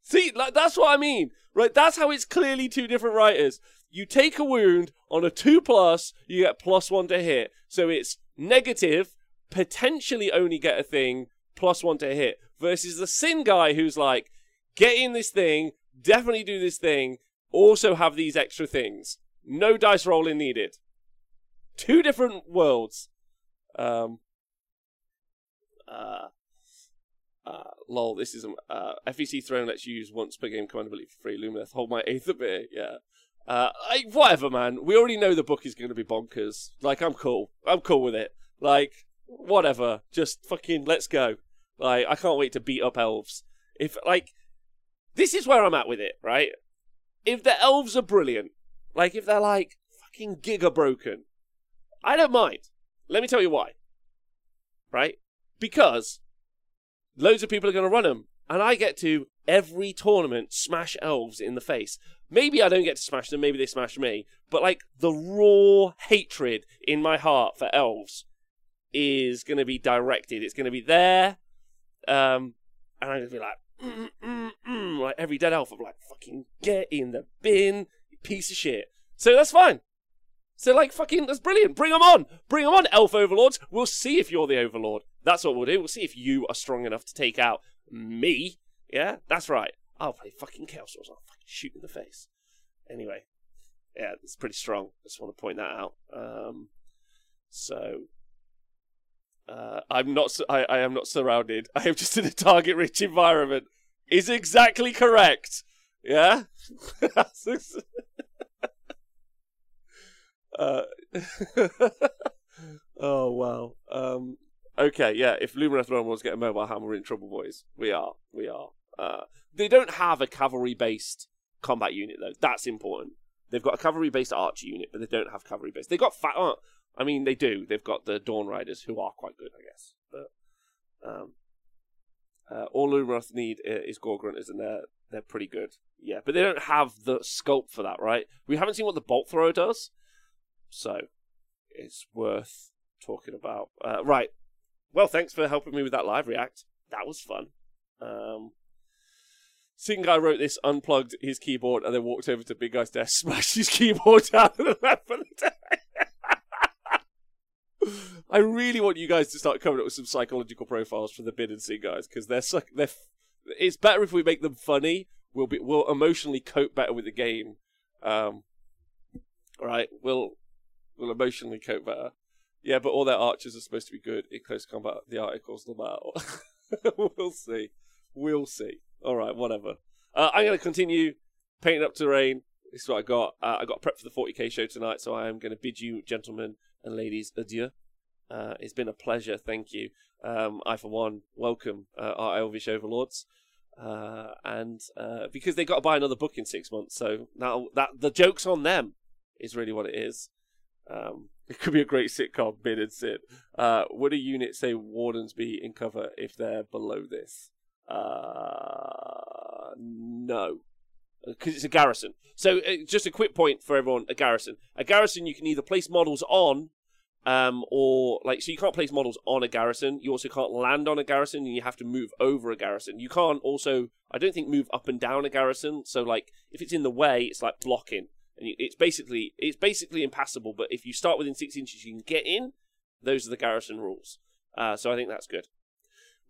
See, like that's what I mean, right? That's how it's clearly two different writers. You take a wound on a two plus, you get plus one to hit. So it's negative, potentially only get a thing, plus one to hit. Versus the sin guy who's like, get in this thing, definitely do this thing, also have these extra things. No dice rolling needed. Two different worlds. Um, uh, uh, lol, this is uh, FEC Throne lets you use once per game command ability for free. Lumineth, hold my eighth bit, yeah. Uh, I, whatever, man. We already know the book is going to be bonkers. Like, I'm cool. I'm cool with it. Like, whatever. Just fucking let's go. Like, I can't wait to beat up elves. If, like, this is where I'm at with it, right? If the elves are brilliant, like if they're like fucking giga broken, I don't mind. Let me tell you why. Right? because loads of people are going to run them, and I get to every tournament smash elves in the face. Maybe I don't get to smash them, maybe they smash me, but like the raw hatred in my heart for elves is going to be directed. It's going to be there, um, and I'm going to be like, mm, mm, mm, like every dead elf. I'm like, fucking get in the bin, piece of shit. So that's fine. So like, fucking, that's brilliant. Bring them on. Bring them on, elf overlords. We'll see if you're the overlord. That's what we'll do. We'll see if you are strong enough to take out me. Yeah, that's right. I'll play fucking Chaos. I'll fucking shoot in the face. Anyway, yeah, it's pretty strong. Just want to point that out. Um, so uh, I'm not. I, I am not surrounded. (laughs) I am just in a target-rich environment. Is exactly correct. Yeah. (laughs) uh, (laughs) oh wow. Um, okay, yeah. If Lumineth Realm wants to get a mobile hammer, we're in trouble, boys. We are. We are. Uh, they don't have a cavalry-based combat unit though. That's important. They've got a cavalry-based archer unit, but they don't have cavalry-based. They got fat. Uh, I mean, they do. They've got the Dawnriders, who are quite good, I guess. But um, uh, all Lumineth need is Gore-gruntas, and they're they're pretty good. Yeah, but they don't have the scope for that, right? We haven't seen what the Bolt Thrower does, so it's worth talking about. Uh, right. Well, thanks for helping me with that live react. That was fun. Um, Second guy wrote this, unplugged his keyboard, and then walked over to Big Guy's desk, (laughs) smashed his keyboard down the left of the I really want you guys to start coming up with some psychological profiles for the Bid and Sing guys because they're so, they're. It's better if we make them funny. We'll be we'll emotionally cope better with the game. Um, right? We'll we'll emotionally cope better. Yeah, but all their archers are supposed to be good in close combat. The articles the battle. (laughs) we'll see. We'll see. All right, whatever. Uh, I'm going to continue painting up terrain. This is what I got. Uh, I got prep for the 40k show tonight, so I am going to bid you, gentlemen and ladies, adieu. Uh, it's been a pleasure. Thank you. Um, I, for one, welcome uh, our Elvish overlords. Uh, and uh, because they got to buy another book in six months, so now that the joke's on them is really what it is. Um, (laughs) it could be a great sitcom, Bid and Sit. Uh, would a unit say wardens be in cover if they're below this? Uh, no, because it's a garrison. So uh, just a quick point for everyone: a garrison. A garrison you can either place models on, um, or like so you can't place models on a garrison. You also can't land on a garrison, and you have to move over a garrison. You can't also, I don't think, move up and down a garrison. So like if it's in the way, it's like blocking, and it's basically it's basically impassable. But if you start within six inches, you can get in. Those are the garrison rules. Uh, so I think that's good.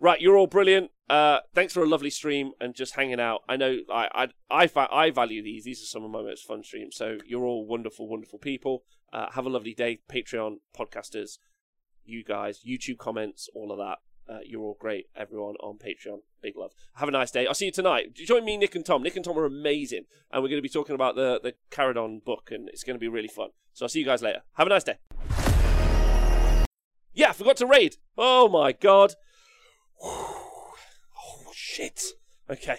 Right, you're all brilliant. Uh, thanks for a lovely stream and just hanging out. I know I I I, I value these. These are some of my most fun streams. So you're all wonderful, wonderful people. Uh, have a lovely day, Patreon podcasters, you guys, YouTube comments, all of that. Uh, you're all great, everyone on Patreon. Big love. Have a nice day. I'll see you tonight. Join me, Nick and Tom. Nick and Tom are amazing, and we're going to be talking about the the Charadon book, and it's going to be really fun. So I'll see you guys later. Have a nice day. Yeah, forgot to raid. Oh my god. Oh shit. Okay.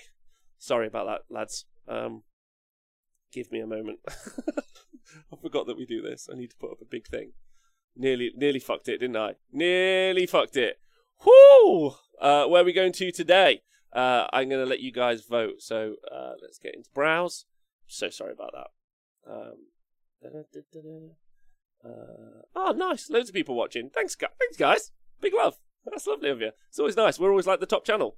Sorry about that, lads. Um, give me a moment. (laughs) I forgot that we do this. I need to put up a big thing. Nearly, nearly fucked it, didn't I? Nearly fucked it. Whoo! Uh, where are we going to today? Uh, I'm going to let you guys vote. So uh, let's get into browse. So sorry about that. Um, oh, nice. Loads of people watching. Thanks, guys. Thanks, guys. Big love. That's lovely of you. It's always nice. We're always like the top channel.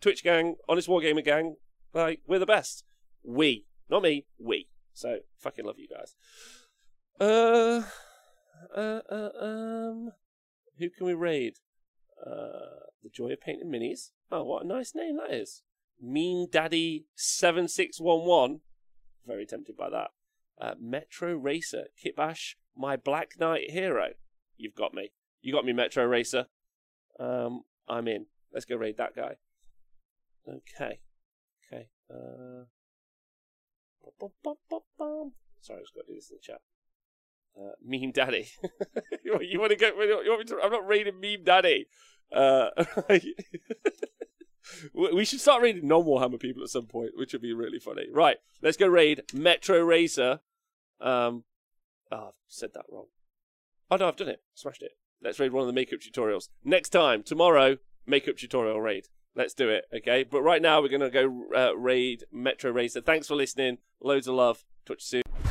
Twitch gang, Honest Wargamer gang. Like, we're the best. We. Not me. We. So, fucking love you guys. Uh, uh, uh, um, who can we raid? Uh, the Joy of Painting Minis. Oh, what a nice name that is. Mean Daddy 7611. Very tempted by that. Uh, Metro Racer. Kitbash, my Black Knight hero. You've got me. You got me, Metro Racer. Um, I'm in. Let's go raid that guy. Okay. Okay. Uh... Sorry, I just got to do this in the chat. Uh, meme Daddy. (laughs) you, want to get? You want me to? I'm not raiding Meme Daddy. Uh, (laughs) we should start raiding non-Warhammer people at some point, which would be really funny. Right, let's go raid Metro Racer. Um, oh, I've said that wrong. Oh no, I've done it. Smashed it. Let's raid one of the makeup tutorials. Next time, tomorrow, makeup tutorial raid. Let's do it, okay? But right now, we're going to go uh, raid Metro Racer. Thanks for listening. Loads of love. Talk to you soon.